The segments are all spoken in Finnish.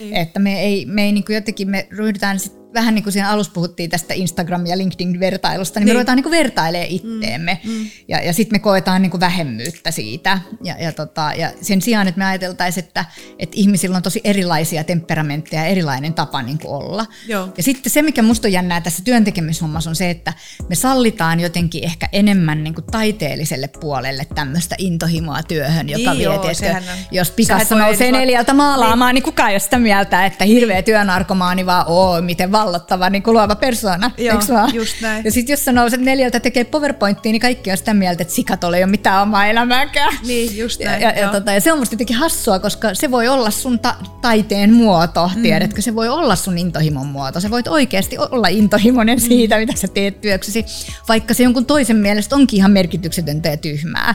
Että me ei, me ei niin kuin jotenkin, me ryhdytään sit vähän niin kuin siinä alussa puhuttiin tästä Instagram- ja LinkedIn-vertailusta, niin, niin. me ruvetaan niin vertailemaan itteemme. Mm, mm. Ja, ja sitten me koetaan niin kuin vähemmyyttä siitä. Ja, ja, tota, ja sen sijaan, että me ajateltaisiin, että, että ihmisillä on tosi erilaisia temperamentteja ja erilainen tapa niin kuin olla. Joo. Ja sitten se, mikä musta on jännää tässä työntekemishommassa, on se, että me sallitaan jotenkin ehkä enemmän niin kuin taiteelliselle puolelle tämmöistä intohimoa työhön, joka niin vie, joo, tietysti, jos Picasso nousee neljältä maalaamaan, niin. niin kukaan ei ole sitä mieltä, että hirveä työnarkomaani vaan oo, miten vallottava niin kuin luova persona, Joo, just näin. Ja sitten jos sä nouset neljältä tekee PowerPointtia, niin kaikki on sitä mieltä, että sikatolla ei ole mitään omaa elämääkään. Niin, just näin. Ja, ja, ja, tota, ja se on musta jotenkin hassua, koska se voi olla sun ta- taiteen muoto, mm. tiedätkö? Se voi olla sun intohimon muoto. Se voit oikeasti olla intohimoinen mm. siitä, mitä sä teet työksesi, vaikka se jonkun toisen mielestä onkin ihan merkityksetöntä ja tyhmää.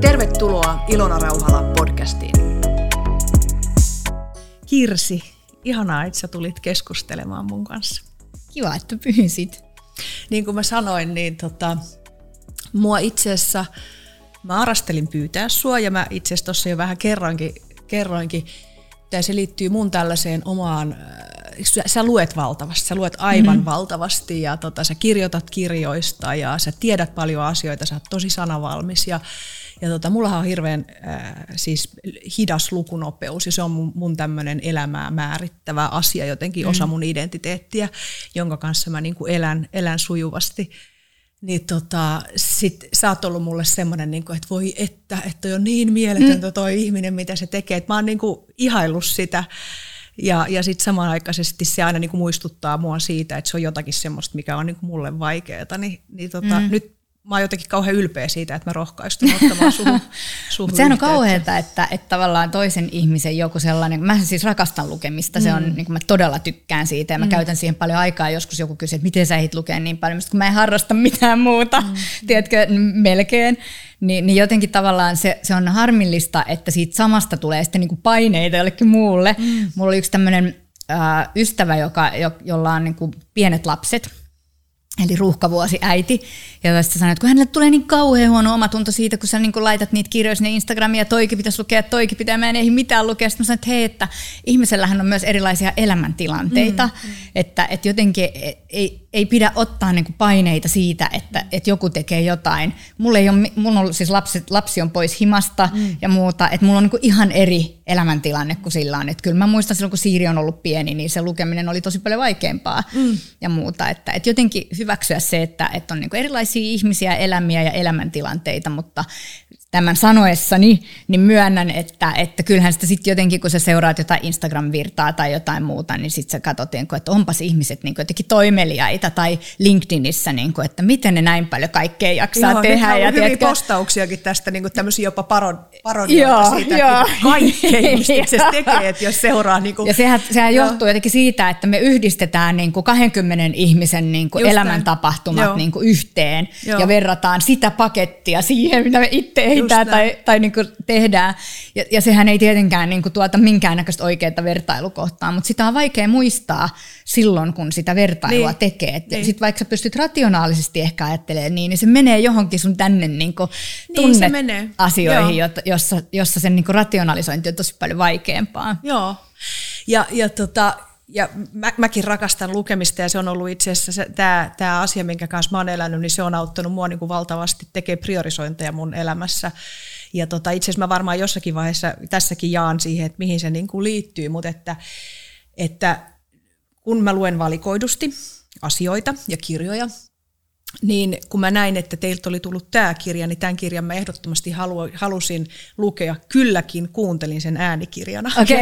Tervetuloa Ilona Rauhala podcastiin. Kirsi, ihanaa, että sä tulit keskustelemaan mun kanssa. Kiva, että pyysit. Niin kuin mä sanoin, niin tota, mua itse asiassa, mä arastelin pyytää sua ja mä itse asiassa tuossa jo vähän kerroinkin, kerroinkin ja se liittyy mun tällaiseen omaan, äh, sä luet valtavasti, sä luet aivan mm-hmm. valtavasti ja tota, sä kirjoitat kirjoista ja sä tiedät paljon asioita, sä oot tosi sanavalmis ja ja tota, mullahan on hirveän äh, siis hidas lukunopeus ja se on mun, mun tämmöinen elämää määrittävä asia, jotenkin mm. osa mun identiteettiä, jonka kanssa mä niinku elän, elän sujuvasti. Niin tota, sit sä oot ollut mulle semmoinen, niinku, että voi että, että on niin mieletöntä mm. toi mm. ihminen, mitä se tekee. Että mä oon niinku ihaillut sitä. Ja, ja sitten samanaikaisesti se aina niinku muistuttaa mua siitä, että se on jotakin semmoista, mikä on niinku mulle vaikeaa. Niin, niin tota, mm. nyt mä oon jotenkin kauhean ylpeä siitä, että mä rohkaistun ottamaan suhun, suhun Sehän on kauheata, että, että tavallaan toisen ihmisen joku sellainen, mä siis rakastan lukemista, se on, mm. niin kuin mä todella tykkään siitä ja mä mm. käytän siihen paljon aikaa, joskus joku kysyy, että miten sä ehdit lukea niin paljon, kun mä en harrasta mitään muuta, mm. tiedätkö, melkein, niin, niin jotenkin tavallaan se, se on harmillista, että siitä samasta tulee sitten niin kuin paineita jollekin muulle. Mm. Mulla oli yksi tämmöinen äh, ystävä, joka, jo, jolla on niin kuin pienet lapset, eli ruuhkavuosi äiti. Ja sitten sanoit, että kun hänelle tulee niin kauhean huono omatunto siitä, kun sä niin kun laitat niitä kirjoja sinne Instagramiin ja toikin pitäisi lukea, toikin pitää, mä en ehdi mitään lukea. Sitten mä sanoin, että hei, että ihmisellähän on myös erilaisia elämäntilanteita, mm, mm. Että, että jotenkin ei, ei pidä ottaa niin paineita siitä, että, että joku tekee jotain. Mulla ei ole, mulla on siis lapsi, lapsi on pois himasta mm. ja muuta, että mulla on niin ihan eri elämäntilanne kuin sillä on. Että kyllä mä muistan silloin, kun Siiri on ollut pieni, niin se lukeminen oli tosi paljon vaikeampaa mm. ja muuta. Että, että jotenkin hyväksyä se, että, että on niin erilaisia ihmisiä, elämiä ja elämäntilanteita, mutta tämän sanoessani, niin myönnän, että, että kyllähän sitä sitten jotenkin, kun sä seuraat jotain Instagram-virtaa tai jotain muuta, niin sitten sä katsot, niin että onpas ihmiset niin jotenkin toimeliaita tai LinkedInissä, niin kuin, että miten ne näin paljon kaikkea jaksaa joo, tehdä. Ja hyviä tiedätkö, postauksiakin tästä, niin tämmöisiä jopa parodioita joo, siitä, joo. että kaikkea ihmiset tekee, että jos seuraa. Niin kuin, ja sehän, sehän johtuu jotenkin siitä, että me yhdistetään niin kuin 20 ihmisen niin kuin elämäntapahtumat niin kuin yhteen joo. ja verrataan sitä pakettia siihen, mitä me itse heitää tai, tai niin kuin tehdään. Ja, ja sehän ei tietenkään niin kuin tuota minkäännäköistä oikeaa vertailukohtaa, mutta sitä on vaikea muistaa silloin, kun sitä vertailua niin. tekee. Niin. Sitten vaikka sä pystyt rationaalisesti ehkä ajattelemaan niin, niin se menee johonkin sun tänne niin kuin niin, asioihin, jossa, jossa sen niin kuin rationalisointi on tosi paljon vaikeampaa. Joo. Ja, ja tota, ja mä, mäkin rakastan lukemista ja se on ollut itse asiassa tämä, tämä asia, minkä kanssa mä oon elänyt, niin se on auttanut mua niin kuin valtavasti tekemään priorisointeja mun elämässä. Ja tota, itse asiassa mä varmaan jossakin vaiheessa tässäkin jaan siihen, että mihin se niin kuin liittyy, mutta että, että kun mä luen valikoidusti asioita ja kirjoja, niin kun mä näin, että teiltä oli tullut tämä kirja, niin tämän kirjan mä ehdottomasti halu, halusin lukea. Kylläkin kuuntelin sen äänikirjana. Okay.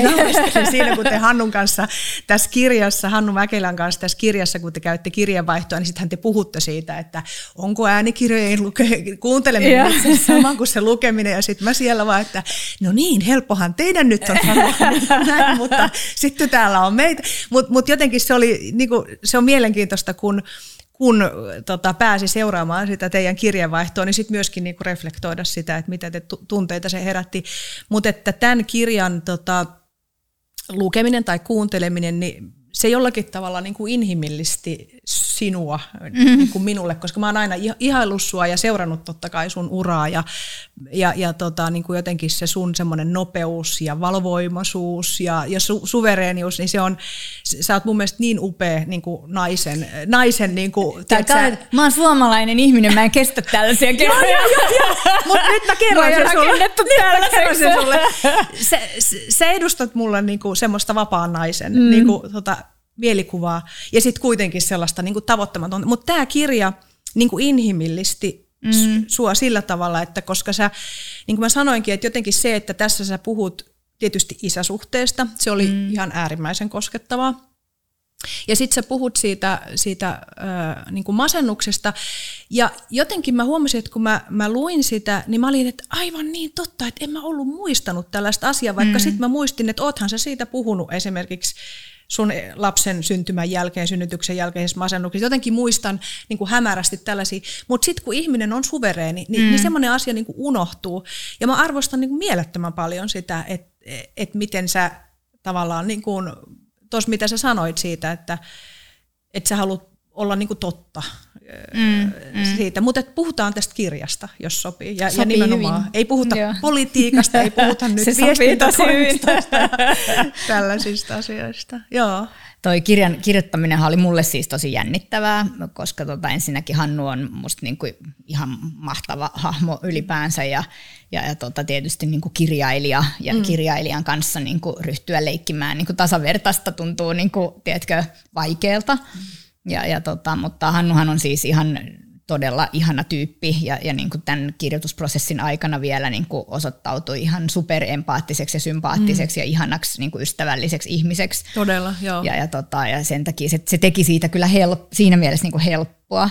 siinä, kun te Hannun kanssa tässä kirjassa, Hannu Mäkelän kanssa tässä kirjassa, kun te käytte kirjanvaihtoa, niin sittenhän te puhutte siitä, että onko äänikirjojen luke- kuunteleminen yeah. sama kuin se lukeminen. Ja sitten mä siellä vaan, että no niin, helppohan teidän nyt on näin, mutta sitten täällä on meitä. Mutta mut jotenkin se, oli, niinku, se on mielenkiintoista, kun kun tota, pääsi seuraamaan sitä teidän kirjeenvaihtoa, niin sitten myöskin niinku reflektoida sitä, että mitä te tunteita se herätti. Mutta että tämän kirjan tota, lukeminen tai kuunteleminen, niin se jollakin tavalla niin kuin inhimillisesti sinua mm. niin kuin minulle, koska mä oon aina ihaillut sua ja seurannut totta kai sun uraa ja, ja, ja tota, niin kuin jotenkin se sun semmoinen nopeus ja valvoimaisuus ja, ja su, suvereenius, niin se on, sä oot mun mielestä niin upea niin kuin naisen, naisen niin kuin, Tää, sä, mä oon suomalainen ihminen, mä en kestä tällaisia kerroja. joo, joo, joo, mutta nyt mä kerron sen sulle. Mä kerron sen sulle. Sä, sä edustat mulle niin kuin semmoista vapaan naisen mm. niin kuin, tota, mielikuvaa ja sitten kuitenkin sellaista niin kuin tavoittamatonta. Mutta tämä kirja niin kuin inhimillisti mm. sua sillä tavalla, että koska sä, niin kuin mä sanoinkin, että jotenkin se, että tässä sä puhut tietysti isäsuhteesta, se oli mm. ihan äärimmäisen koskettavaa. Ja sitten sä puhut siitä, siitä äh, niin kuin masennuksesta. Ja jotenkin mä huomasin, että kun mä, mä luin sitä, niin mä olin, että aivan niin totta, että en mä ollut muistanut tällaista asiaa, vaikka mm. sitten mä muistin, että oothan sä siitä puhunut esimerkiksi sun lapsen syntymän jälkeen, synnytyksen jälkeisessä masennuksessa. Jotenkin muistan niin kuin hämärästi tällaisia. Mutta sitten kun ihminen on suvereeni, niin, niin mm. niin semmoinen asia niin kuin unohtuu. Ja mä arvostan niin kuin mielettömän paljon sitä, että et miten sä tavallaan, niin kuin, tuossa mitä sä sanoit siitä, että, että sä haluat olla niin kuin totta mm, mm. siitä. Mutta puhutaan tästä kirjasta, jos sopii. Ja, sopii ja nimenomaan hyvin. ei puhuta Joo. politiikasta, ei puhuta nyt viestintätoimistosta tällaisista asioista. Joo. Toi kirjan kirjoittaminen oli mulle siis tosi jännittävää, koska tota, ensinnäkin Hannu on musta niinku ihan mahtava hahmo ylipäänsä ja, ja, ja tota, tietysti niinku kirjailija ja mm. kirjailijan kanssa niinku ryhtyä leikkimään niinku tasavertaista tuntuu niinku, tiedätkö, vaikealta. Mm ja, ja tota, mutta Hannuhan on siis ihan todella ihana tyyppi ja, ja niin kuin tämän kirjoitusprosessin aikana vielä niin kuin osoittautui ihan superempaattiseksi ja sympaattiseksi mm. ja ihanaksi niin kuin ystävälliseksi ihmiseksi. Todella, joo. Ja, ja, tota, ja sen takia se, se teki siitä kyllä help, siinä mielessä niin kuin helppoa.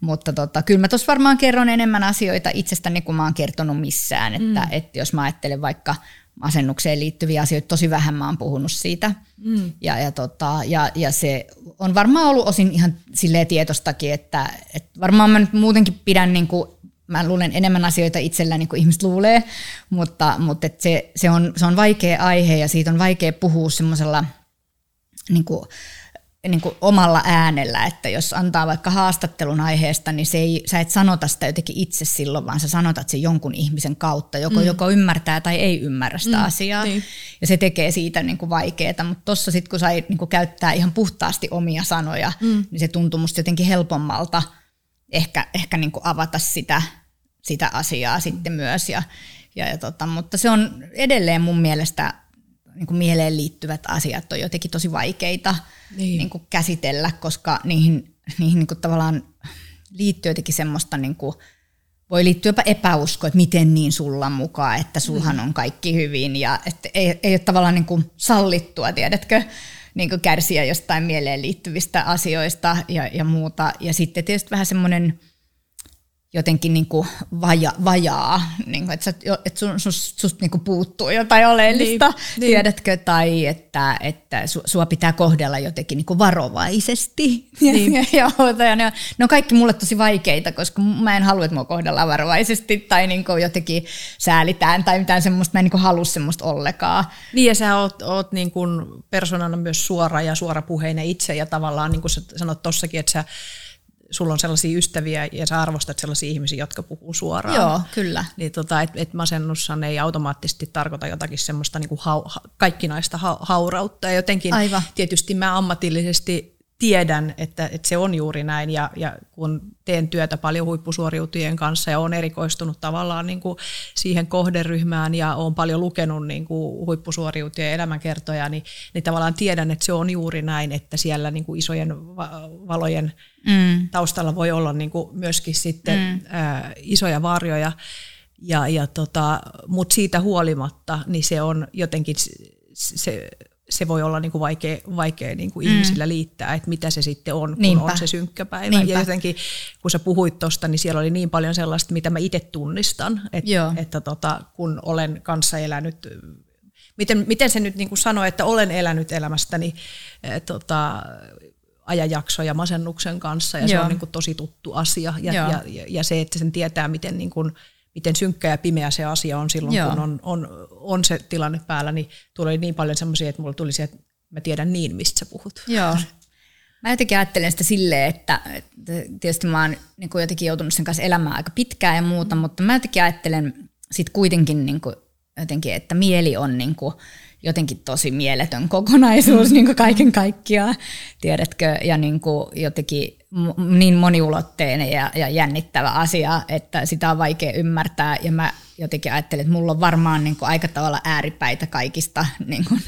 Mutta tota, kyllä mä tuossa varmaan kerron enemmän asioita itsestäni kuin mä oon kertonut missään. Että, mm. että jos mä ajattelen vaikka masennukseen liittyviä asioita, tosi vähän mä oon puhunut siitä. Mm. Ja, ja, tota, ja, ja se on varmaan ollut osin ihan silleen tietostakin, että, että varmaan mä nyt muutenkin pidän niin kuin, mä luulen enemmän asioita itselläni niin kuin ihmiset luulee, mutta, mutta et se, se, on, se on vaikea aihe ja siitä on vaikea puhua semmoisella niin kuin, niin kuin omalla äänellä, että jos antaa vaikka haastattelun aiheesta, niin se ei, sä et sanota sitä jotenkin itse silloin, vaan sä sanotat sen jonkun ihmisen kautta, joko, mm. joko ymmärtää tai ei ymmärrä sitä mm, asiaa. Niin. Ja se tekee siitä niin kuin vaikeaa, mutta tuossa sitten kun sai niin kuin käyttää ihan puhtaasti omia sanoja, mm. niin se tuntuu musta jotenkin helpommalta ehkä, ehkä niin kuin avata sitä, sitä asiaa mm. sitten myös. Ja, ja, ja tota, mutta se on edelleen mun mielestä niin kuin mieleen liittyvät asiat on jotenkin tosi vaikeita niin. Niin kuin käsitellä, koska niihin, niihin niin kuin tavallaan liittyy jotenkin semmoista, niin kuin, voi liittyä jopa epäusko, että miten niin sulla mukaan, että sulhan mm. on kaikki hyvin ja että ei, ei ole tavallaan niin kuin sallittua, tiedätkö, niin kuin kärsiä jostain mieleen liittyvistä asioista ja, ja muuta. Ja sitten tietysti vähän semmoinen jotenkin niin kuin vaja, vajaa, niin kuin, että, sä, että sun, sus, susta niin kuin puuttuu jotain oleellista, niin, niin. tiedätkö, tai että, että su, sua pitää kohdella jotenkin niin kuin varovaisesti. Niin. ja, ja, ja ne, on, ne on kaikki mulle tosi vaikeita, koska mä en halua, että mua kohdellaan varovaisesti tai niin kuin jotenkin säälitään tai mitään semmoista, mä en niin kuin halua semmoista ollenkaan. Niin ja sä oot, oot niin kuin persoonana myös suora ja suorapuheinen itse ja tavallaan niin kuin sä sanot tossakin, että sä sulla on sellaisia ystäviä ja sä arvostat sellaisia ihmisiä, jotka puhuu suoraan. Joo, kyllä. Niin tota, et, et masennushan ei automaattisesti tarkoita jotakin semmoista niin kuin hau, kaikkinaista ha, haurautta. Ja jotenkin Aivan. tietysti mä ammatillisesti tiedän, että, että se on juuri näin ja, ja kun teen työtä paljon huippusuoriutujien kanssa ja olen erikoistunut tavallaan niin kuin siihen kohderyhmään ja olen paljon lukenut niin kuin huippusuoriutujien elämänkertoja, niin, niin tavallaan tiedän, että se on juuri näin, että siellä niin kuin isojen valojen mm. taustalla voi olla niin kuin myöskin sitten mm. ää, isoja varjoja. Ja, ja tota, Mutta siitä huolimatta, niin se on jotenkin se se voi olla niin kuin vaikea, vaikea niin kuin mm. ihmisillä liittää, että mitä se sitten on, kun Niinpä. on se synkkä päivä. Niinpä. Ja jotenkin, kun sä puhuit tuosta, niin siellä oli niin paljon sellaista, mitä mä itse tunnistan, että, että tota, kun olen kanssa elänyt, miten, miten se nyt niin kuin sanoo, että olen elänyt elämästäni äh, tota, ajanjaksoja masennuksen kanssa, ja Joo. se on niin kuin tosi tuttu asia. Ja, ja, ja se, että sen tietää, miten niin kuin, miten synkkä ja pimeä se asia on silloin, Joo. kun on, on, on se tilanne päällä, niin tuli niin paljon semmoisia, että mulla tuli se, että mä tiedän niin, mistä sä puhut. Joo. Mä jotenkin ajattelen sitä silleen, että, että tietysti mä oon niin kuin jotenkin joutunut sen kanssa elämään aika pitkään ja muuta, mutta mä jotenkin ajattelen sit kuitenkin niin kuin, jotenkin, että mieli on niin kuin, jotenkin tosi mieletön kokonaisuus niin kuin kaiken kaikkiaan, tiedätkö, ja niin kuin jotenkin niin moniulotteinen ja, ja jännittävä asia, että sitä on vaikea ymmärtää, ja mä jotenkin ajattelen, että mulla on varmaan niin kuin aika tavalla ääripäitä kaikista niin kuin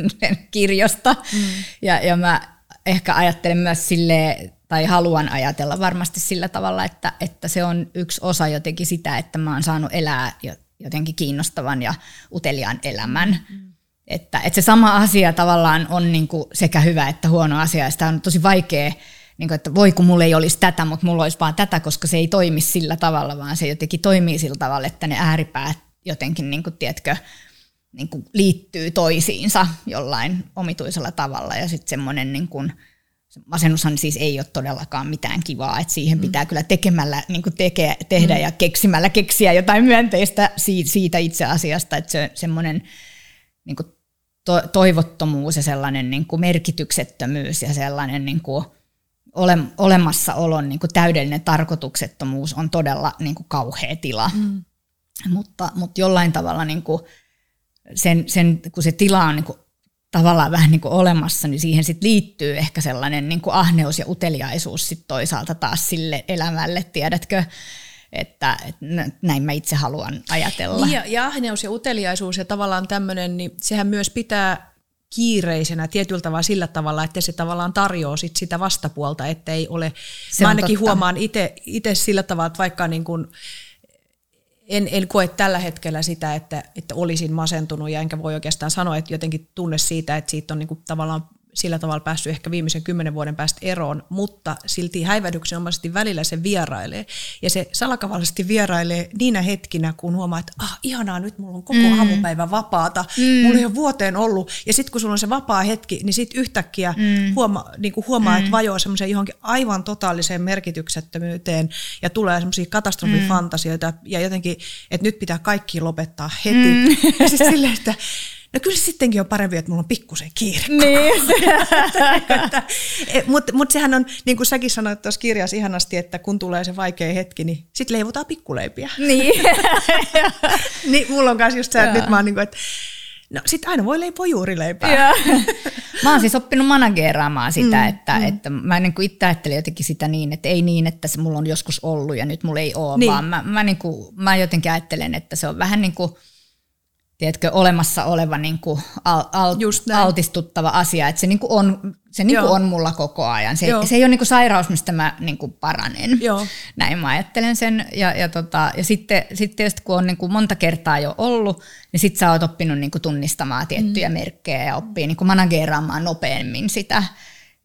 kirjosta, mm. ja, ja mä ehkä ajattelen myös sille tai haluan ajatella varmasti sillä tavalla, että, että se on yksi osa jotenkin sitä, että mä oon saanut elää jotenkin kiinnostavan ja uteliaan elämän. Mm. Että, että se sama asia tavallaan on niin kuin sekä hyvä että huono asia, ja sitä on tosi vaikea, niin kuin, että voi kun mulla ei olisi tätä, mutta mulla olisi vaan tätä, koska se ei toimi sillä tavalla, vaan se jotenkin toimii sillä tavalla, että ne ääripäät jotenkin, niin kuin, tiedätkö, niin kuin liittyy toisiinsa jollain omituisella tavalla, ja sitten semmoinen niin kuin, masennushan siis ei ole todellakaan mitään kivaa, että siihen pitää mm. kyllä tekemällä niin kuin teke, tehdä mm. ja keksimällä keksiä jotain myönteistä siitä itse asiasta, että se semmoinen niin kuin to, toivottomuus ja sellainen niin kuin merkityksettömyys ja sellainen niin kuin ole, olemassaolon niin kuin täydellinen tarkoituksettomuus on todella niin kuin kauhea tila. Mm. Mutta, mutta jollain tavalla niin kuin sen, sen, kun se tila on niin kuin tavallaan vähän niin kuin olemassa, niin siihen sit liittyy ehkä sellainen niin kuin ahneus ja uteliaisuus sit toisaalta taas sille elämälle, tiedätkö? Että, että näin mä itse haluan ajatella. Niin ja, ja ahneus ja uteliaisuus ja tavallaan tämmöinen, niin sehän myös pitää kiireisenä tietyllä tavalla sillä tavalla, että se tavallaan tarjoaa sit sitä vastapuolta, että ei ole, se mä ainakin totta. huomaan itse sillä tavalla, että vaikka niin kuin, en, en koe tällä hetkellä sitä, että, että olisin masentunut ja enkä voi oikeastaan sanoa, että jotenkin tunne siitä, että siitä on niin kuin tavallaan sillä tavalla päässyt ehkä viimeisen kymmenen vuoden päästä eroon, mutta silti häivähdyksenomaisesti välillä se vierailee. Ja se salakavallisesti vierailee niinä hetkinä, kun huomaa, että ah, ihanaa, nyt mulla on koko mm. aamupäivä vapaata, mm. mulla ei ole vuoteen ollut. Ja sitten kun sulla on se vapaa hetki, niin sitten yhtäkkiä mm. huoma, niin kuin huomaa, mm. että vajoaa semmoiseen johonkin aivan totaaliseen merkityksettömyyteen ja tulee semmoisia katastrofifantasioita mm. ja jotenkin, että nyt pitää kaikki lopettaa heti. Mm. Ja sitten silleen, että no kyllä sittenkin on parempi, että mulla on pikkusen kiire. Niin. Mutta mut sehän on, niin kuin säkin sanoit tuossa kirjassa ihanasti, että kun tulee se vaikea hetki, niin sitten leivotaan pikkuleipiä. Niin. niin mulla on myös just se, että nyt mä oon niin kuin, että No sit aina voi leipoa juurileipää. mä oon siis oppinut manageraamaan sitä, mm, että, mm. että mä niin itse ajattelin jotenkin sitä niin, että ei niin, että se mulla on joskus ollut ja nyt mulla ei ole, niin. vaan mä, mä, niin kuin, mä jotenkin ajattelen, että se on vähän niin kuin – tiedätkö, olemassa oleva niin kuin al, al, altistuttava asia, että se, niin kuin on, se niin kuin on mulla koko ajan. Se, se ei ole niin kuin sairaus, mistä mä niin kuin paranen. Joo. Näin mä ajattelen sen. Ja, ja, tota, ja sitten, sitten tietysti kun on niin kuin monta kertaa jo ollut, niin sitten sä oot oppinut niin kuin tunnistamaan tiettyjä mm. merkkejä ja oppii niin kuin manageraamaan nopeammin sitä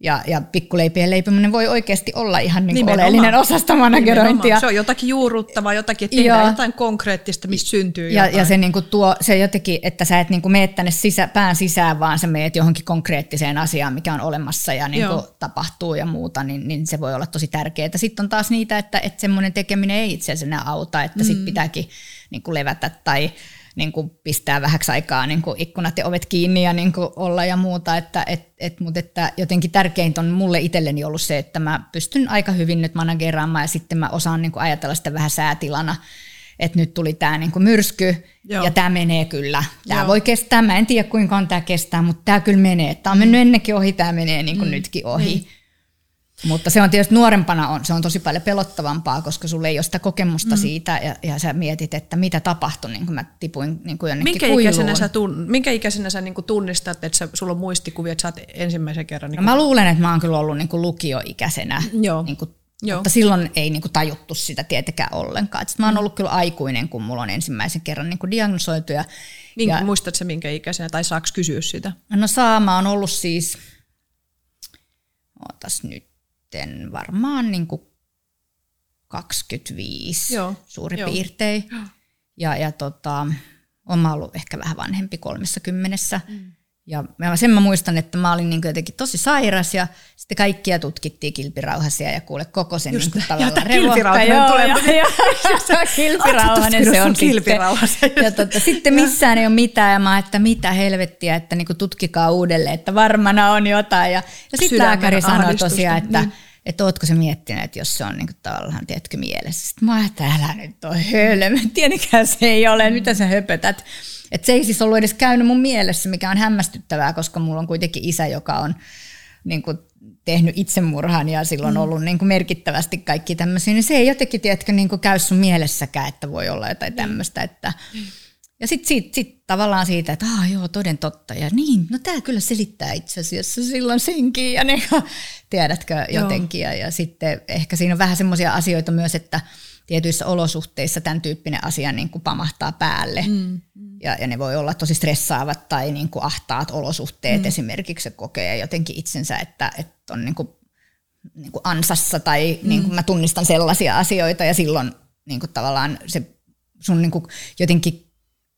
ja, ja pikkuleipien leipominen voi oikeasti olla ihan niin oleellinen osa sitä managerointia. Se on jotakin juuruttavaa, jotakin, että tehdään jotain konkreettista, mistä syntyy ja, jotain. Ja se, niin kuin tuo, se jotenkin, että sä et niin kuin mene tänne sisä, pään sisään, vaan sä meet johonkin konkreettiseen asiaan, mikä on olemassa ja niin kuin tapahtuu ja muuta, niin, niin se voi olla tosi tärkeää. Sitten on taas niitä, että, että semmoinen tekeminen ei itse asiassa auta, että mm. sit pitääkin niin kuin levätä tai niin kuin pistää vähäksi aikaa niin kuin ikkunat ja ovet kiinni ja niin kuin olla ja muuta. Että, et, et, mutta että jotenkin tärkeintä on mulle itselleni ollut se, että mä pystyn aika hyvin nyt manageraamaan ja sitten mä osaan niin kuin ajatella sitä vähän säätilana, että nyt tuli tämä niin kuin myrsky Joo. ja tämä menee kyllä. Tämä voi kestää, mä en tiedä kuinka tämä kestää, mutta tämä kyllä menee. Tämä on mennyt ennenkin ohi, tämä menee niin kuin mm. nytkin ohi. Niin. Mutta se on tietysti nuorempana on, se on tosi paljon pelottavampaa, koska sulle ei ole sitä kokemusta mm. siitä ja, ja sä mietit, että mitä tapahtui, niin kuin mä tipuin niin kuin jonnekin minkä ikäisenä sä, tun, minkä ikäisenä sä niin kuin tunnistat, että sä, sulla on muistikuvia, että sä oot ensimmäisen kerran? Niin kuin... Mä luulen, että mä oon kyllä ollut niin kuin lukioikäisenä, Joo. Niin kuin, Joo. mutta silloin ei niin kuin tajuttu sitä tietenkään ollenkaan. Sitten mä oon mm. ollut kyllä aikuinen, kun mulla on ensimmäisen kerran niin kuin diagnosoitu. Ja, minkä, ja, muistatko minkä ikäisenä, tai saako kysyä sitä? No saa, mä oon ollut siis, ootas nyt, sitten varmaan niin kuin 25 Joo. suurin Joo. piirtein. Ja, ja tota, olen ollut ehkä vähän vanhempi kolmessa kymmenessä. Mm. Ja mä, sen mä muistan, että mä olin niin jotenkin tosi sairas ja sitten kaikkia tutkittiin kilpirauhasia ja kuule koko sen Just, niin tavallaan kilpirauhanen tulee. Ja, ja, kilpirauhanen se on sitten. Ja tota, sitten missään ei ole mitään ja mä että mitä helvettiä, että niin tutkikaa uudelleen, että varmana on jotain. Ja, ja sitten lääkäri sanoi tosiaan, että niin että ootko se miettinyt, että jos se on niin kuin tavallaan, tiedätkö, mielessä. Sitten mä että älä nyt ole hölmö, tietenkään se ei ole, mitä sä höpötät. Että se ei siis ollut edes käynyt mun mielessä, mikä on hämmästyttävää, koska mulla on kuitenkin isä, joka on niin kuin tehnyt itsemurhan ja silloin mm. ollut niin kuin merkittävästi kaikki tämmöisiä, niin se ei jotenkin, tiedätkö, niin kuin käy sun mielessäkään, että voi olla jotain tämmöistä, että mm. Ja sitten sit, sit tavallaan siitä, että ah, joo, toden totta. Ja niin, no tämä kyllä selittää itse asiassa silloin senkin. Ja niin, tiedätkö jotenkin. Ja, ja sitten ehkä siinä on vähän semmoisia asioita myös, että tietyissä olosuhteissa tämän tyyppinen asia niin kuin pamahtaa päälle. Mm. Ja, ja ne voi olla tosi stressaavat tai niin kuin ahtaat olosuhteet. Mm. Esimerkiksi se kokee jotenkin itsensä, että, että on niin kuin, niin kuin ansassa tai mm. niin kuin mä tunnistan sellaisia asioita ja silloin niin kuin tavallaan se sun niin kuin jotenkin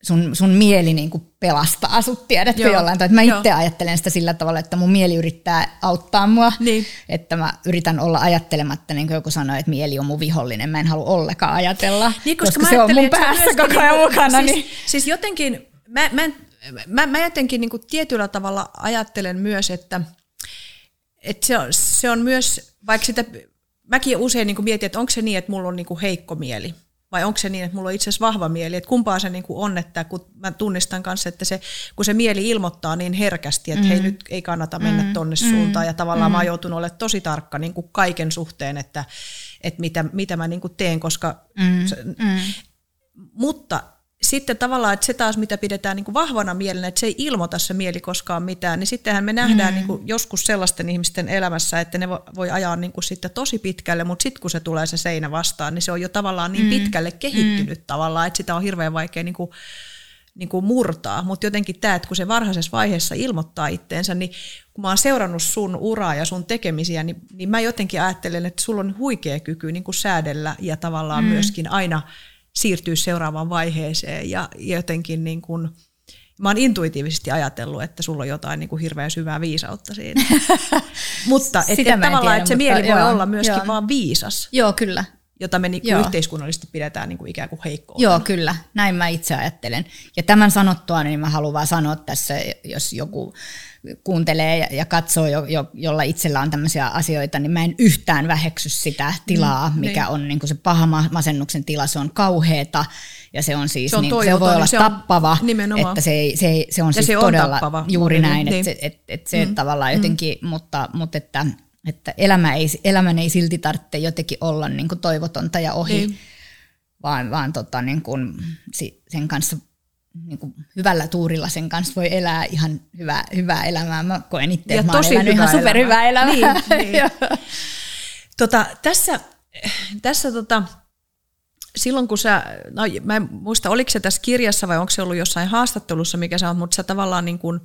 sun, sun mieli niin kuin pelastaa sut, tiedätkö Joo. jollain tavalla. Mä itse ajattelen sitä sillä tavalla, että mun mieli yrittää auttaa mua, niin. että mä yritän olla ajattelematta, niin kuin joku sanoi, että mieli on mun vihollinen, mä en halua ollenkaan ajatella, niin, koska, koska se on mun päässä koko ajan niinku- mukana. Siis, niin. siis jotenkin, mä, mä, mä, mä jotenkin niin kuin tietyllä tavalla ajattelen myös, että, että se, on, se on myös, vaikka sitä, mäkin usein niin kuin mietin, että onko se niin, että mulla on niin kuin heikko mieli vai onko se niin, että mulla on itse asiassa vahva mieli, että kumpaa se niin kuin on, että kun mä tunnistan kanssa, että se, kun se mieli ilmoittaa niin herkästi, että mm. hei nyt ei kannata mennä mm. tonne mm. suuntaan ja tavallaan mm. mä oon joutunut olemaan tosi tarkka niin kuin kaiken suhteen, että, että mitä, mitä mä niin kuin teen, koska mm. Se, mm. mutta sitten tavallaan, että se taas, mitä pidetään niin kuin vahvana mielenä, että se ei ilmoita se mieli koskaan mitään, niin sittenhän me nähdään mm. niin kuin joskus sellaisten ihmisten elämässä, että ne voi ajaa niin kuin sitten tosi pitkälle, mutta sitten kun se tulee se seinä vastaan, niin se on jo tavallaan niin mm. pitkälle kehittynyt mm. tavallaan, että sitä on hirveän vaikea niin kuin, niin kuin murtaa. Mutta jotenkin tämä, että kun se varhaisessa vaiheessa ilmoittaa itteensä, niin kun mä oon seurannut sun uraa ja sun tekemisiä, niin, niin mä jotenkin ajattelen, että sulla on huikea kyky niin kuin säädellä ja tavallaan mm. myöskin aina – siirtyä seuraavaan vaiheeseen ja jotenkin niin kuin, mä oon intuitiivisesti ajatellut, että sulla on jotain niin kuin hirveän syvää viisautta siinä. mutta et, et tavallaan, tiedä, että se mieli joo, voi olla myöskin joo. vaan viisas. Joo, kyllä. Jota me niin yhteiskunnallisesti pidetään niin kuin ikään kuin heikkoa. Joo, kyllä. Näin mä itse ajattelen. Ja tämän sanottua, niin mä haluan vaan sanoa tässä, jos joku kuuntelee ja, ja katsoo, jo, jo, jolla itsellä on tämmöisiä asioita, niin mä en yhtään väheksy sitä tilaa, mm, mikä niin. on niin kuin se paha masennuksen tila. Se on kauheata ja se on siis, se, on niin, toivoton, se voi olla se tappava, nimenomaan. että se, ei, se, ei, se on ja siis se on todella tappava. juuri näin, niin. että se, et, et se mm. tavallaan mm. jotenkin, mutta, mutta että, että elämä ei, elämän ei silti tarvitse jotenkin olla niin kuin toivotonta ja ohi, niin. vaan, vaan tota, niin kuin, sen kanssa niin kuin hyvällä tuurilla sen kanssa voi elää ihan hyvää, hyvää elämää. Mä koen itse, että mä tosi hyvä ihan superhyvää elämää. Niin, niin. tota, tässä tässä tota, silloin kun sä, no mä en muista oliko se tässä kirjassa vai onko se ollut jossain haastattelussa, mikä sä oot, mutta sä tavallaan niin kuin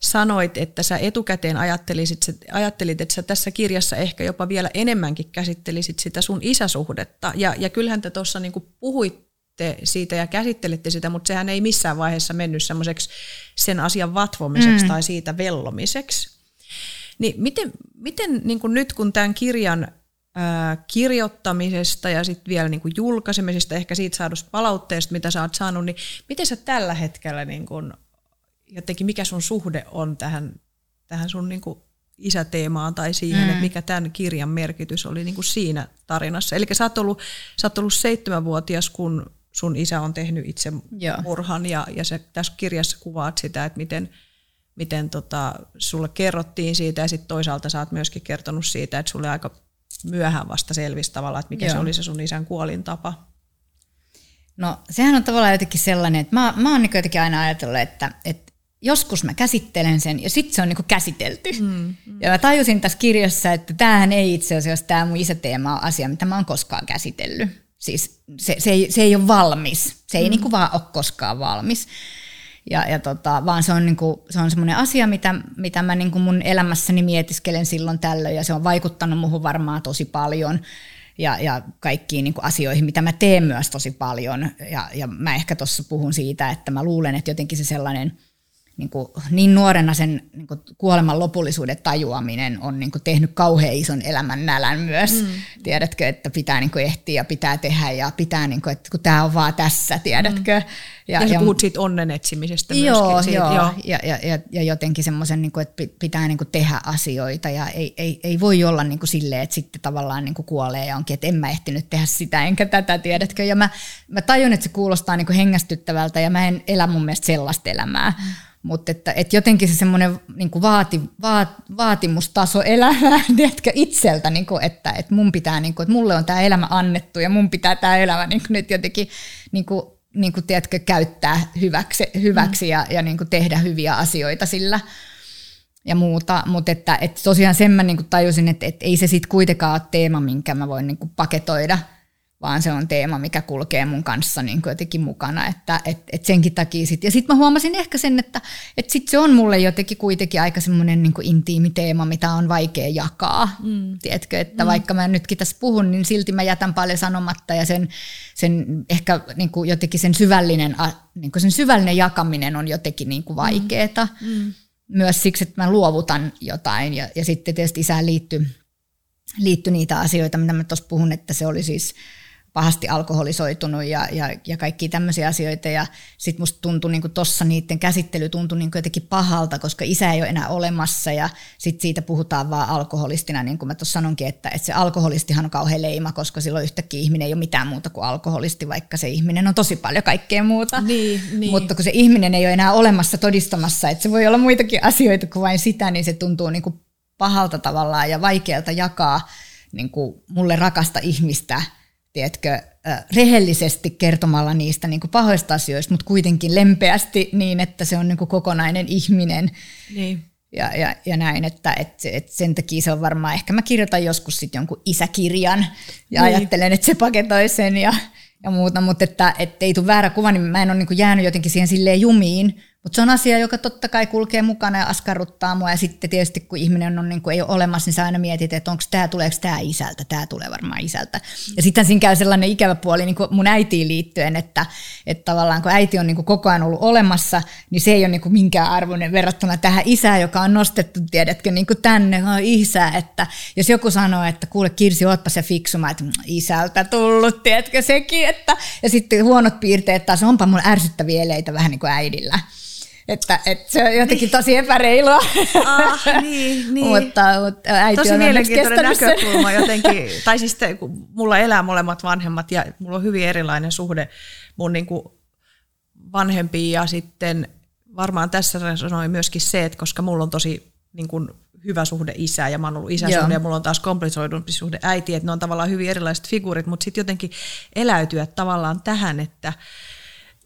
sanoit, että sä etukäteen ajattelisit, ajattelit, että sä tässä kirjassa ehkä jopa vielä enemmänkin käsittelisit sitä sun isäsuhdetta. Ja, ja kyllähän te tuossa niin puhuit puhuitte siitä ja käsittelitte sitä, mutta sehän ei missään vaiheessa mennyt semmoiseksi sen asian vatvomiseksi mm. tai siitä vellomiseksi. Niin miten, miten niin kuin nyt kun tämän kirjan ää, kirjoittamisesta ja sitten vielä niin kuin julkaisemisesta, ehkä siitä saadusta palautteesta, mitä sä oot saanut, niin miten sä tällä hetkellä, niin kuin, jotenkin mikä sun suhde on tähän, tähän sun niin kuin isäteemaan tai siihen, mm. että mikä tämän kirjan merkitys oli niin kuin siinä tarinassa. Eli sä oot ollut, sä oot ollut seitsemänvuotias, kun sun isä on tehnyt itse Joo. murhan ja, ja se, tässä kirjassa kuvaat sitä, että miten, miten tota, sulle kerrottiin siitä ja sitten toisaalta sä oot myöskin kertonut siitä, että sulle aika myöhään vasta selvisi tavallaan, että mikä Joo. se oli se sun isän kuolintapa. No sehän on tavallaan jotenkin sellainen, että mä, mä oon niin jotenkin aina ajatellut, että, että joskus mä käsittelen sen ja sitten se on niin käsitelty. Mm, mm. Ja mä tajusin tässä kirjassa, että tämähän ei itse asiassa tämä mun isäteema ole asia, mitä mä oon koskaan käsitellyt. Siis se, se, ei, se ei ole valmis. Se ei mm. niinku vaan ole koskaan valmis. Ja, ja tota, vaan se on, niinku, se on semmoinen asia, mitä, mitä mä niinku mun elämässäni mietiskelen silloin tällöin, ja se on vaikuttanut muuhun varmaan tosi paljon ja, ja kaikkiin niin asioihin, mitä mä teen myös tosi paljon. Ja, ja mä ehkä tuossa puhun siitä, että mä luulen, että jotenkin se sellainen niin, kuin, niin nuorena sen niin kuin, kuoleman lopullisuuden tajuaminen on niin kuin, tehnyt kauhean ison elämän nälän myös. Mm. Tiedätkö, että pitää niin kuin, ehtiä ja pitää tehdä ja pitää, niin kuin, että kun tämä on vaan tässä, tiedätkö. Mm. Ja, ja, ja puhut siitä onnen etsimisestä joo, myöskin. Siitä, joo, joo. Ja, ja, ja, ja jotenkin semmoisen, niin että pitää niin kuin, tehdä asioita ja ei, ei, ei voi olla niin kuin, silleen, että sitten tavallaan niin kuin, kuolee ja onkin, että en mä ehtinyt tehdä sitä enkä tätä, tiedätkö. Ja mä, mä tajun, että se kuulostaa niin kuin, hengästyttävältä ja mä en elä mun mielestä sellaista elämää. Mm mutta että, että jotenkin se semmoinen niin vaati, vaat, vaatimustaso elämää, tiedätkö, itseltä, niin kuin, että, että mun pitää, niin kuin, että mulle on tämä elämä annettu ja mun pitää tämä elämä niin kuin nyt jotenkin niin kuin, niin kuin, tiedätkö, käyttää hyväksi, hyväksi mm. ja, ja niin kuin tehdä hyviä asioita sillä ja muuta, mutta että, että tosiaan sen mä niin kuin tajusin, että, että ei se sitten kuitenkaan ole teema, minkä mä voin niin kuin paketoida – vaan se on teema, mikä kulkee mun kanssa niin kuin jotenkin mukana, että et, et senkin takia sit. Ja sitten mä huomasin ehkä sen, että et sit se on mulle jotenkin kuitenkin aika semmoinen niin intiimi teema, mitä on vaikea jakaa. Mm. Tiedätkö, että mm. vaikka mä nytkin tässä puhun, niin silti mä jätän paljon sanomatta ja sen, sen ehkä niin kuin jotenkin sen syvällinen, niin kuin sen syvällinen jakaminen on jotenkin niin kuin vaikeeta. Mm. Mm. Myös siksi, että mä luovutan jotain ja, ja sitten tietysti isään liittyy liittyi niitä asioita, mitä mä tuossa puhun, että se oli siis pahasti alkoholisoitunut ja, ja, ja kaikki tämmöisiä asioita. Ja sitten musta tuntui niin tuossa niiden käsittely tuntui niin jotenkin pahalta, koska isä ei ole enää olemassa ja sitten siitä puhutaan vaan alkoholistina, niin kuin mä tuossa sanonkin, että, että se alkoholistihan on kauhean leima, koska silloin yhtäkkiä ihminen ei ole mitään muuta kuin alkoholisti, vaikka se ihminen on tosi paljon kaikkea muuta. Niin, niin. Mutta kun se ihminen ei ole enää olemassa todistamassa, että se voi olla muitakin asioita kuin vain sitä, niin se tuntuu niin kuin pahalta tavallaan ja vaikealta jakaa niin kuin mulle rakasta ihmistä – tiedätkö, rehellisesti kertomalla niistä niin kuin pahoista asioista, mutta kuitenkin lempeästi niin, että se on niin kuin kokonainen ihminen. Niin. Ja, ja, ja näin, että et, et sen takia se on varmaan, ehkä mä kirjoitan joskus sitten jonkun isäkirjan ja niin. ajattelen, että se paketoi sen ja, ja muuta, mutta että et ei tule väärä kuva, niin mä en ole niin jäänyt jotenkin siihen silleen jumiin, mutta se on asia, joka totta kai kulkee mukana ja askarruttaa mua. Ja sitten tietysti kun ihminen on, niin kuin ei ole olemassa, niin sä aina mietit, että onko tämä, tuleeko tämä isältä, tämä tulee varmaan isältä. Ja sitten siinä käy sellainen ikävä puoli niin kuin mun äitiin liittyen, että, että tavallaan kun äiti on niin kuin koko ajan ollut olemassa, niin se ei ole niin kuin minkään arvoinen verrattuna tähän isään, joka on nostettu, tiedätkö, niin kuin tänne, on isä. Että jos joku sanoo, että kuule Kirsi, ootpa se fiksuma, että isältä tullut, tiedätkö sekin. Että, ja sitten huonot piirteet taas, onpa mun ärsyttäviä eleitä vähän niin kuin äidillä. Että, että se on jotenkin tosi epäreilua. Ah, niin, niin. mutta, mutta äiti tosi on mielenkiintoinen näkökulma jotenkin. Tai siis te, kun mulla elää molemmat vanhemmat ja mulla on hyvin erilainen suhde mun niin kuin vanhempiin ja sitten varmaan tässä sanoi myöskin se, että koska mulla on tosi niin kuin hyvä suhde isää ja mä oon ollut isäsuhde ja mulla on taas komplisoidumpi suhde äiti, että ne on tavallaan hyvin erilaiset figuurit, mutta sitten jotenkin eläytyä tavallaan tähän, että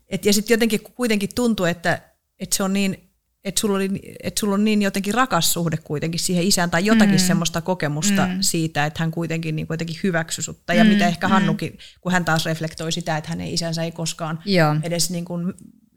et, ja sitten jotenkin kuitenkin tuntuu, että että se on niin, että sulla, oli, että sulla on niin jotenkin rakas suhde kuitenkin siihen isään tai jotakin mm. semmoista kokemusta mm. siitä, että hän kuitenkin niin kuitenkin hyväksy sutta. Ja mm. mitä ehkä mm. Hannukin, kun hän taas reflektoi sitä, että hänen isänsä ei koskaan Joo. edes niin kuin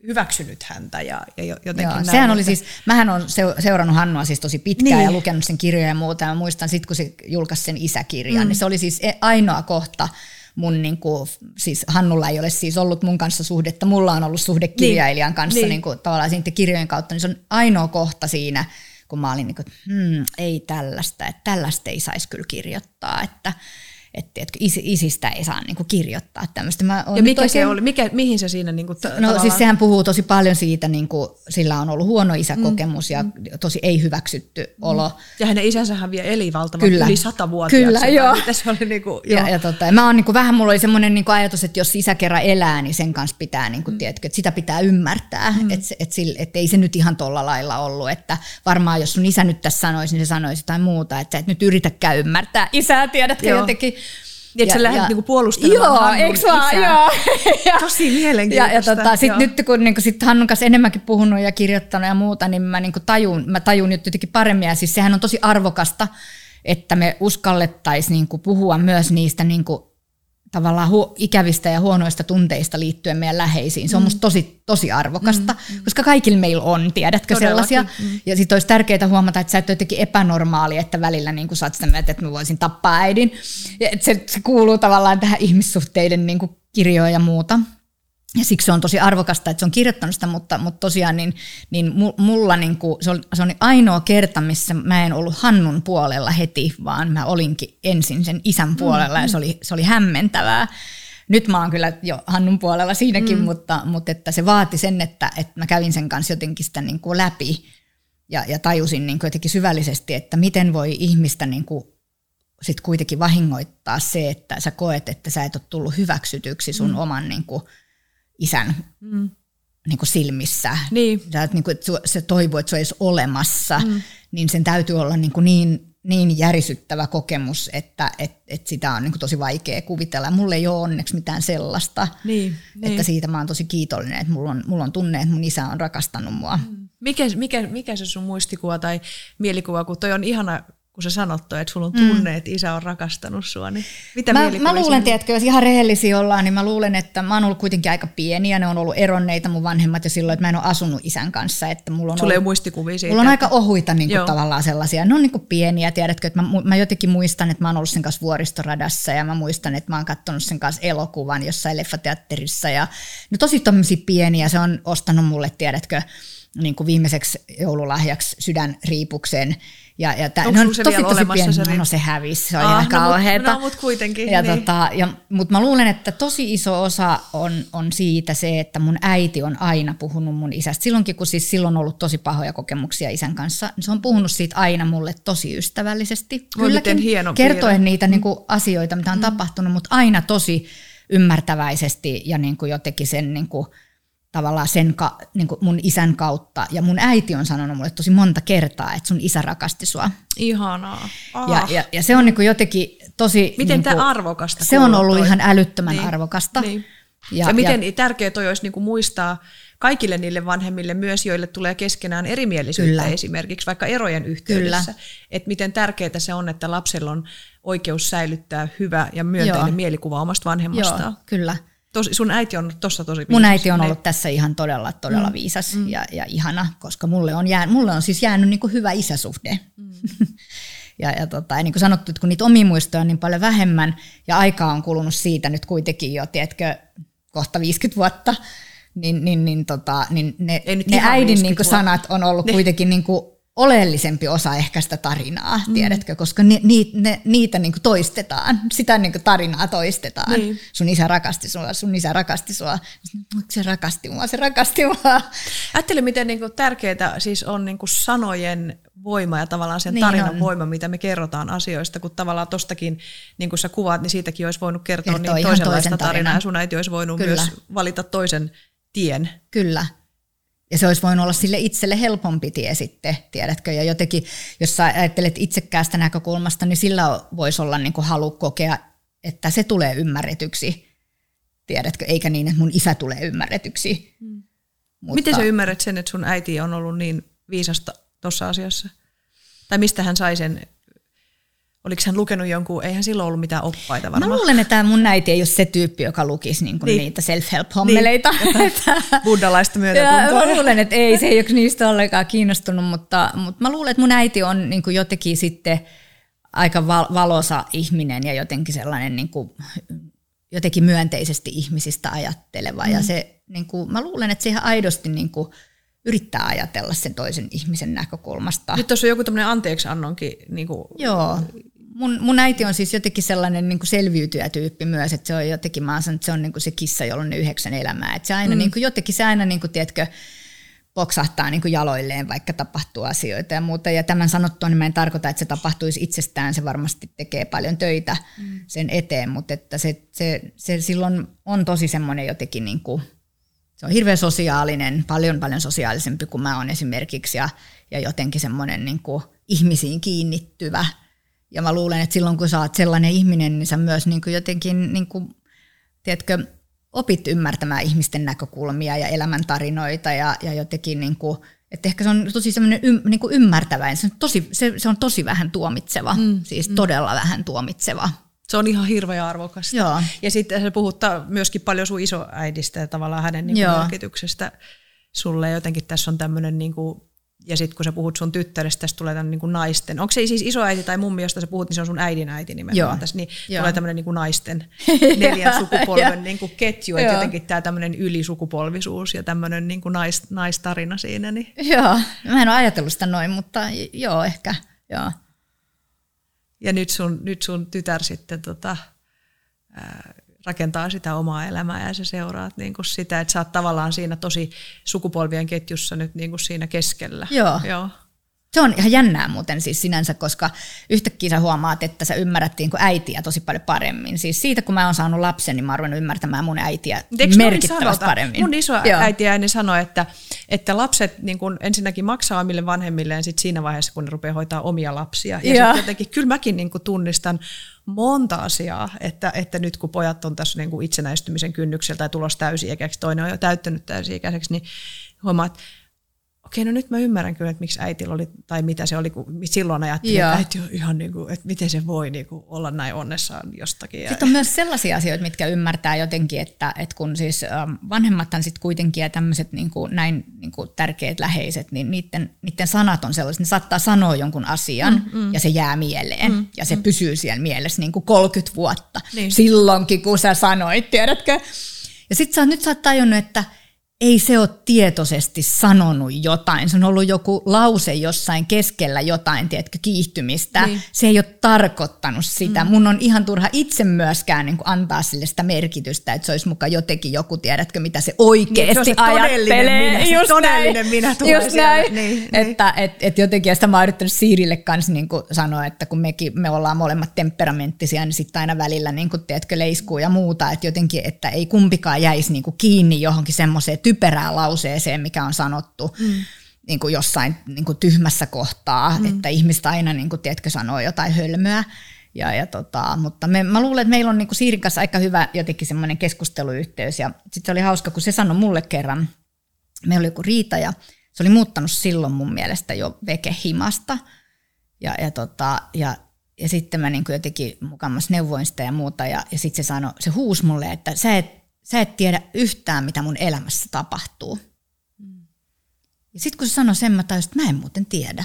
hyväksynyt häntä ja, ja jotenkin Joo, näin, sehän oli siis, mähän olen seurannut Hannua siis tosi pitkään niin. ja lukenut sen kirjoja ja muuta. Ja muistan sitten, kun se julkaisi sen isäkirjan, mm. niin se oli siis e- ainoa kohta, mun niin kuin, siis Hannulla ei ole siis ollut mun kanssa suhdetta, mulla on ollut suhde niin. kirjailijan niin. kanssa niin. Niin kuin, tavallaan kirjojen kautta, niin se on ainoa kohta siinä, kun mä olin niin kuin, hmm, ei tällaista, että tällaista ei saisi kyllä kirjoittaa, että että et, isistä ei saa niinku kirjoittaa tämmöistä. Mä ja mikä se oli, mikä, mihin se siinä niinku t- No tavallaan... siis sehän puhuu tosi paljon siitä, niinku, sillä on ollut huono isäkokemus mm. ja tosi ei hyväksytty mm. olo. Ja hänen isänsähän vielä eli valtavan Kyllä. yli sata vuotta. Kyllä, joo. Se oli niinku, joo. Ja, ja, tota, mä oon niinku, vähän, mulla oli semmoinen niinku ajatus, että jos isä kerran elää, niin sen kanssa pitää, niinku, mm. tiedätkö, että sitä pitää ymmärtää. Mm. Että et, et, et ei se nyt ihan tolla lailla ollut. Että varmaan jos sun isä nyt tässä sanoisi, niin se sanoisi jotain muuta. Että et nyt yritäkään ymmärtää isää, tiedätkö, joo. jotenkin niin, että sä lähdet niinku puolustelemaan Joo, Hannun eikö vaan, joo. ja, Tosi mielenkiintoista. Ja, ja tota, sit nyt kun niinku, sit Hannun kanssa enemmänkin puhunut ja kirjoittanut ja muuta, niin mä niinku tajun, mä tajun nyt jotenkin paremmin. Ja siis sehän on tosi arvokasta, että me uskallettaisiin niinku puhua myös niistä niinku tavallaan hu- ikävistä ja huonoista tunteista liittyen meidän läheisiin. Se on mm. musta tosi, tosi arvokasta, mm. mm. koska kaikilla meillä on, tiedätkö, Todellakin. sellaisia. Mm. Ja sitten olisi tärkeää huomata, että sä et ole jotenkin epänormaali, että välillä niin kuin sä oot sitä mieltä, että mä voisin tappaa äidin. Ja että se, se kuuluu tavallaan tähän ihmissuhteiden niin kuin kirjoja ja muuta. Ja siksi se on tosi arvokasta, että se on kirjoittanut sitä, mutta, mutta tosiaan niin, niin mulla niin kuin, se, oli, se oli ainoa kerta, missä mä en ollut Hannun puolella heti, vaan mä olinkin ensin sen isän puolella mm, ja se oli, se oli hämmentävää. Nyt mä oon kyllä jo Hannun puolella siinäkin, mm. mutta, mutta että se vaati sen, että, että mä kävin sen kanssa jotenkin sitä niin kuin läpi ja, ja tajusin niin kuin jotenkin syvällisesti, että miten voi ihmistä niin kuin sit kuitenkin vahingoittaa se, että sä koet, että sä et ole tullut hyväksytyksi sun mm. oman niin kuin, isän mm. niin kuin silmissä. Niin. Sä, niin kuin, että se toivoo, että se olisi olemassa, mm. niin sen täytyy olla niin, kuin niin, niin järisyttävä kokemus, että et, et sitä on niin kuin tosi vaikea kuvitella. Mulla ei ole onneksi mitään sellaista. Niin, että niin. siitä mä oon tosi kiitollinen, että mulla on, mulla on tunne, että mun isä on rakastanut mua. Mm. Mikä, mikä, mikä se sun muistikuva tai mielikuva, kun toi on ihana kun sä sanot, että sulla on tunne, mm. että isä on rakastanut sua, niin mitä mä, mä luulen, tiedätkö, jos ihan rehellisiä ollaan, niin mä luulen, että mä oon ollut kuitenkin aika pieni ja ne on ollut eronneita mun vanhemmat jo silloin, että mä en ole asunut isän kanssa. Että mulla on Sulla ollut, muistikuvia siitä. Mulla on aika ohuita niin kuin, tavallaan sellaisia, ne on niin kuin pieniä, tiedätkö, että mä, mä jotenkin muistan, että mä oon ollut sen kanssa vuoristoradassa ja mä muistan, että mä oon katsonut sen kanssa elokuvan jossain leffateatterissa ja no tosi tämmöisiä pieniä, se on ostanut mulle, tiedätkö, niin kuin viimeiseksi joululahjaksi sydänriipuksen ja, ja tää, Onko no, se tosi, vielä tosi pieni, se no se hävisi, se on ah, ihan kauheeta. No, mutta kuitenkin. Ja niin. tota, ja, mutta mä luulen, että tosi iso osa on, on siitä se, että mun äiti on aina puhunut mun isästä. Silloinkin, kun siis silloin on ollut tosi pahoja kokemuksia isän kanssa, niin se on puhunut siitä aina mulle tosi ystävällisesti. Kylläkin hieno kertoen piirre. niitä mm. niin kuin, asioita, mitä on mm. tapahtunut, mutta aina tosi ymmärtäväisesti ja niin kuin jotenkin sen niin kuin, tavallaan sen ka, niin kuin mun isän kautta. Ja mun äiti on sanonut mulle tosi monta kertaa, että sun isä rakasti sua. Ihanaa. Ah. Ja, ja, ja se on niin kuin jotenkin tosi... Miten niin kuin, tämä arvokasta Se on ollut toi. ihan älyttömän niin. arvokasta. Niin. Ja, ja miten ja, tärkeää toi olisi niin kuin muistaa kaikille niille vanhemmille myös, joille tulee keskenään erimielisyyttä kyllä. esimerkiksi, vaikka erojen yhteydessä. Että miten tärkeää se on, että lapsella on oikeus säilyttää hyvä ja myönteinen Joo. mielikuva omasta vanhemmastaan. Joo, kyllä. Tos, sun äiti on tuossa tosi viisas. Mun äiti on ollut tässä ihan todella, todella mm. viisas mm. Ja, ja ihana, koska mulle on, jää, mulle on siis jäänyt niin kuin hyvä isäsuhde. Mm. ja, ja, tota, ja niin kuin sanottu, että kun niitä omia muistoja on niin paljon vähemmän ja aikaa on kulunut siitä nyt kuitenkin jo, tiedätkö, kohta 50 vuotta, niin, niin, niin, tota, niin ne, ne äidin niin kuin sanat on ollut ne. kuitenkin niin kuin oleellisempi osa ehkä sitä tarinaa, mm. tiedätkö, koska ni, ni, ne, niitä niin toistetaan, sitä niin tarinaa toistetaan. Niin. Sun isä rakasti sua, sun isä rakasti sua, se rakasti mua, se rakasti mua. Ajattele, miten niin tärkeää siis on niin sanojen voima ja tavallaan sen niin tarinan on. voima, mitä me kerrotaan asioista, kun tavallaan tostakin, niin kuin sä kuvaat, niin siitäkin olisi voinut kertoa Kertoo niin toisenlaista tarinaa, ja sun äiti olisi voinut Kyllä. myös valita toisen tien. Kyllä, ja se olisi voinut olla sille itselle helpompi tie sitten, tiedätkö? Ja jotenkin, jos sä ajattelet itsekkäästä näkökulmasta, niin sillä voisi olla niin kuin halu kokea, että se tulee ymmärretyksi, tiedätkö? Eikä niin, että mun isä tulee ymmärretyksi. Hmm. Mutta, Miten sä ymmärrät sen, että sun äiti on ollut niin viisasta tuossa asiassa? Tai mistä hän sai sen Oliko hän lukenut jonkun, eihän silloin ollut mitään oppaita varmaan. Mä luulen, että mun äiti ei ole se tyyppi, joka lukisi niinku niin. niitä self-help-hommeleita. Niin. Buddhalaista myötätuntoa. Mä luulen, että ei, se ei ole niistä ollenkaan kiinnostunut, mutta, mutta mä luulen, että mun äiti on niin kuin jotenkin sitten aika valosa ihminen ja jotenkin sellainen niin kuin, jotenkin myönteisesti ihmisistä ajatteleva. Mm. Ja se, niin kuin, mä luulen, että siihen aidosti niin kuin, yrittää ajatella sen toisen ihmisen näkökulmasta. Nyt tuossa on joku tämmöinen anteeksiannonkin niin kuin Joo, mun, mun äiti on siis jotenkin sellainen niin selviytyjä tyyppi myös, että se on jotenkin, mä sanon, että se on niin kuin se kissa, jolla on ne yhdeksän elämää. Että se aina mm. niin kuin, jotenkin se aina, niin kuin, tiedätkö, poksahtaa niin kuin jaloilleen, vaikka tapahtuu asioita ja muuta. Ja tämän sanottua, niin mä en tarkoita, että se tapahtuisi itsestään, se varmasti tekee paljon töitä mm. sen eteen, mutta että se, se, se silloin on tosi semmoinen jotenkin, niin kuin, se on hirveän sosiaalinen, paljon paljon sosiaalisempi kuin mä oon esimerkiksi ja, ja jotenkin semmoinen niin kuin ihmisiin kiinnittyvä – ja mä luulen, että silloin kun sä oot sellainen ihminen, niin sä myös niin kuin jotenkin, niin kuin, tiedätkö, opit ymmärtämään ihmisten näkökulmia ja elämäntarinoita ja, ja jotenkin, niin kuin, että ehkä se on tosi semmoinen ym, niin kuin ymmärtäväinen, se on tosi, se, se on tosi vähän tuomitseva, mm, siis mm. todella vähän tuomitseva. Se on ihan hirveän arvokasta. Joo. Ja sitten se puhuttaa myöskin paljon sun isoäidistä ja tavallaan hänen niin kuin merkityksestä sulle. Jotenkin tässä on tämmöinen niin kuin ja sitten kun sä puhut sun tyttärestä, tässä tulee tämän niin kuin naisten, onko se siis isoäiti tai mummi, josta sä puhut, niin se on sun äidin äiti nimenomaan Joo. tässä, niin Joo. tulee tämmöinen niin kuin naisten neljän sukupolven niin kuin ketju, että jotenkin tämä tämmöinen ylisukupolvisuus ja tämmöinen niin kuin nais, naistarina siinä, niin Joo, mä en ole ajatellut sitä noin, mutta joo, ehkä, joo. Ja nyt sun, nyt sun tytär sitten tota, ää, rakentaa sitä omaa elämää ja sä seuraat niin kuin sitä, että sä oot tavallaan siinä tosi sukupolvien ketjussa nyt niin kuin siinä keskellä. Joo. Joo. Se on ihan jännää muuten siis sinänsä, koska yhtäkkiä sä huomaat, että sä ymmärrät niin äitiä tosi paljon paremmin. Siis siitä, kun mä oon saanut lapsen, niin mä oon ruvennut ymmärtämään mun äitiä eikö merkittävästi sanota? paremmin. Mun iso Joo. äitiäini sanoi, että, että lapset niin kun ensinnäkin maksaa omille vanhemmilleen sit siinä vaiheessa, kun ne rupeaa hoitaa omia lapsia. Ja sitten jotenkin, kyllä mäkin niin tunnistan monta asiaa, että, että nyt kun pojat on tässä niin kuin itsenäistymisen kynnyksellä tai tulos täysi-ikäiseksi, toinen on jo täyttänyt täysi-ikäiseksi, niin huomaa, että okei, no nyt mä ymmärrän kyllä, että miksi äitillä oli, tai mitä se oli, kun silloin ajattelin, Joo. että äiti on ihan niin kuin, että miten se voi niin kuin olla näin onnessaan jostakin. Sitten on myös sellaisia asioita, mitkä ymmärtää jotenkin, että, että kun siis ähm, vanhemmathan sitten kuitenkin ja tämmöiset niin kuin näin niin kuin tärkeät läheiset, niin niiden, niiden sanat on sellaiset, ne saattaa sanoa jonkun asian mm, mm. ja se jää mieleen mm, ja se mm. pysyy siellä mielessä niin kuin 30 vuotta. Niin. Silloinkin, kun sä sanoit, tiedätkö? Ja sitten sä, nyt sä oot tajunnut, että ei se ole tietoisesti sanonut jotain. Se on ollut joku lause jossain keskellä jotain, tiedätkö, kiihtymistä. Niin. Se ei ole tarkoittanut sitä. Mm. Mun on ihan turha itse myöskään niin kuin antaa sille sitä merkitystä, että se olisi mukaan jotenkin joku, tiedätkö, mitä se oikeasti Niin, se on se todellinen ajattelee. minä, se Just todellinen näin. minä tulee Just siellä. näin. Niin, niin. Että et, et jotenkin, ja sitä mä oon yrittänyt Siirille kanssa niin kuin sanoa, että kun mekin, me ollaan molemmat temperamenttisia, niin sitten aina välillä niin kuin, tiedätkö, leiskuu ja muuta, että jotenkin, että ei kumpikaan jäisi niin kuin kiinni johonkin semmoiseen typerään lauseeseen, mikä on sanottu. Mm niin kuin jossain niin kuin tyhmässä kohtaa, mm. että ihmistä aina niin kuin, tiedätkö, sanoo jotain hölmöä. Ja, ja tota, mutta me, mä luulen, että meillä on niin kuin Siirin kanssa aika hyvä jotenkin semmoinen keskusteluyhteys. Ja sitten se oli hauska, kun se sanoi mulle kerran, meillä oli joku riita ja se oli muuttanut silloin mun mielestä jo vekehimasta. Ja, ja, tota, ja, ja sitten mä niin kuin jotenkin mukamas neuvoin sitä ja muuta. Ja, ja sitten se sanoi, se huusi mulle, että sä et, sä et tiedä yhtään, mitä mun elämässä tapahtuu. Ja sitten kun se sanoi sen, mä tajusin, että mä en muuten tiedä.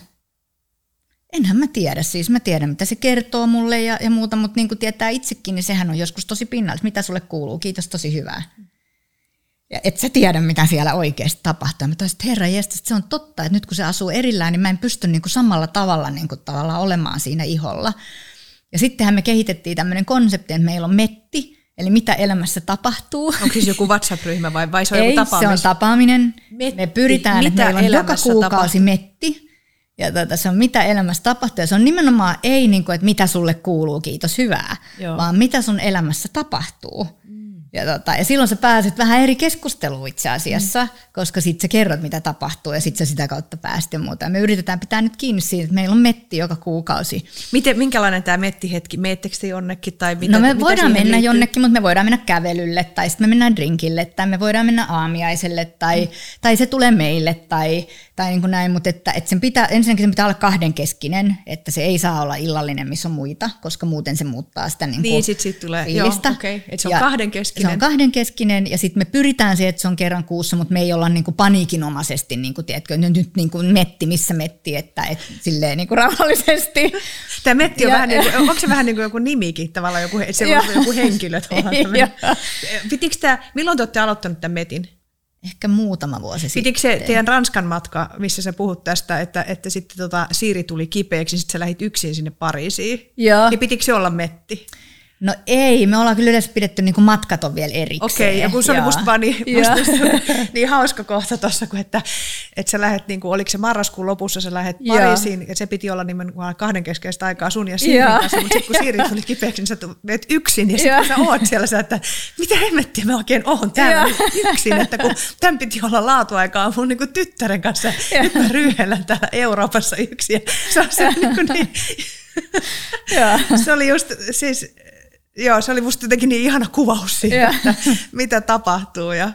Enhän mä tiedä, siis mä tiedän mitä se kertoo mulle ja, ja muuta, mutta niin kuin tietää itsekin, niin sehän on joskus tosi pinnallista. Mitä sulle kuuluu? Kiitos, tosi hyvää. Ja et sä tiedä, mitä siellä oikeasti tapahtuu. Ja mä taisin, että herra jestas, se on totta, että nyt kun se asuu erillään, niin mä en pysty niin kuin samalla tavalla niin kuin tavallaan olemaan siinä iholla. Ja sittenhän me kehitettiin tämmöinen konsepti, että meillä on metti, eli mitä elämässä tapahtuu. Onko siis joku WhatsApp-ryhmä vai, vai se on Ei, joku se on tapaaminen. Metti. Me pyritään, että Mitä meillä on joka kuukausi tapahtuu? metti. Ja tota, se on mitä elämässä tapahtuu. Ja se on nimenomaan ei, niin kuin, että mitä sulle kuuluu, kiitos, hyvää, Joo. vaan mitä sun elämässä tapahtuu. Ja, tota, ja silloin sä pääset vähän eri keskusteluun itse asiassa, mm. koska sitten sä kerrot, mitä tapahtuu, ja sitten sä sitä kautta pääst ja muuta. Ja me yritetään pitää nyt kiinni siitä, että meillä on metti joka kuukausi. Miten, minkälainen tämä mettihetki? Meettekö te jonnekin? Tai mitä, no me mitä voidaan mennä liittyy? jonnekin, mutta me voidaan mennä kävelylle, tai sitten me mennään drinkille, tai me voidaan mennä aamiaiselle, tai, mm. tai se tulee meille, tai, tai niin kuin näin, mutta että, että sen pitää, ensinnäkin sen pitää olla kahdenkeskinen, että se ei saa olla illallinen, missä on muita, koska muuten se muuttaa sitä niin kuin Niin, sit siitä tulee- fiilistä. joo, okei, että se on kahdenkeskinen. Se on kahdenkeskinen, ja sitten me pyritään siihen, että se on kerran kuussa, mutta me ei olla niin kuin paniikinomaisesti, niin kuin, tiedätkö, nyt, niin kuin metti, missä metti, että et, silleen niin kuin rauhallisesti. Tämä metti on Ja- vähän niin kuin, onko se vähän niin kuin joku nimikin tavallaan, joku, se on joku henkilö tavallaan. Joo. Pitikö tämä, milloin te olette aloittanut tämän metin? Ehkä muutama vuosi sitten. Pitikö se teidän Ranskan matka, missä sä puhut tästä, että, että sitten tota Siiri tuli kipeäksi, sitten sä lähit yksin sinne Pariisiin? Joo. Niin pitikö se olla metti? No ei, me ollaan kyllä yleensä pidetty niin matkat on vielä erikseen. Okei, ja kun se oli musta vaan niin, musta niin hauska kohta tuossa, kun että, että sä lähet, niin kuin, oliko se marraskuun lopussa, sä lähet. Pariisiin, ja se piti olla nimenomaan kahden keskeistä aikaa sun ja Siirin kanssa, mutta sitten kun Siiri tuli kipeäksi, niin sä menet yksin, ja sitten sä oot siellä, sä, että mitä hemmettiä mä oikein oon täällä yksin, että kun tämän piti olla laatuaikaa mun niin kuin tyttären kanssa, ja nyt mä ryhellän täällä Euroopassa yksin, ja se on se niin, kuin niin se oli just, siis, joo, se oli musta jotenkin niin ihana kuvaus siitä, Joo. että mitä tapahtuu. Ja,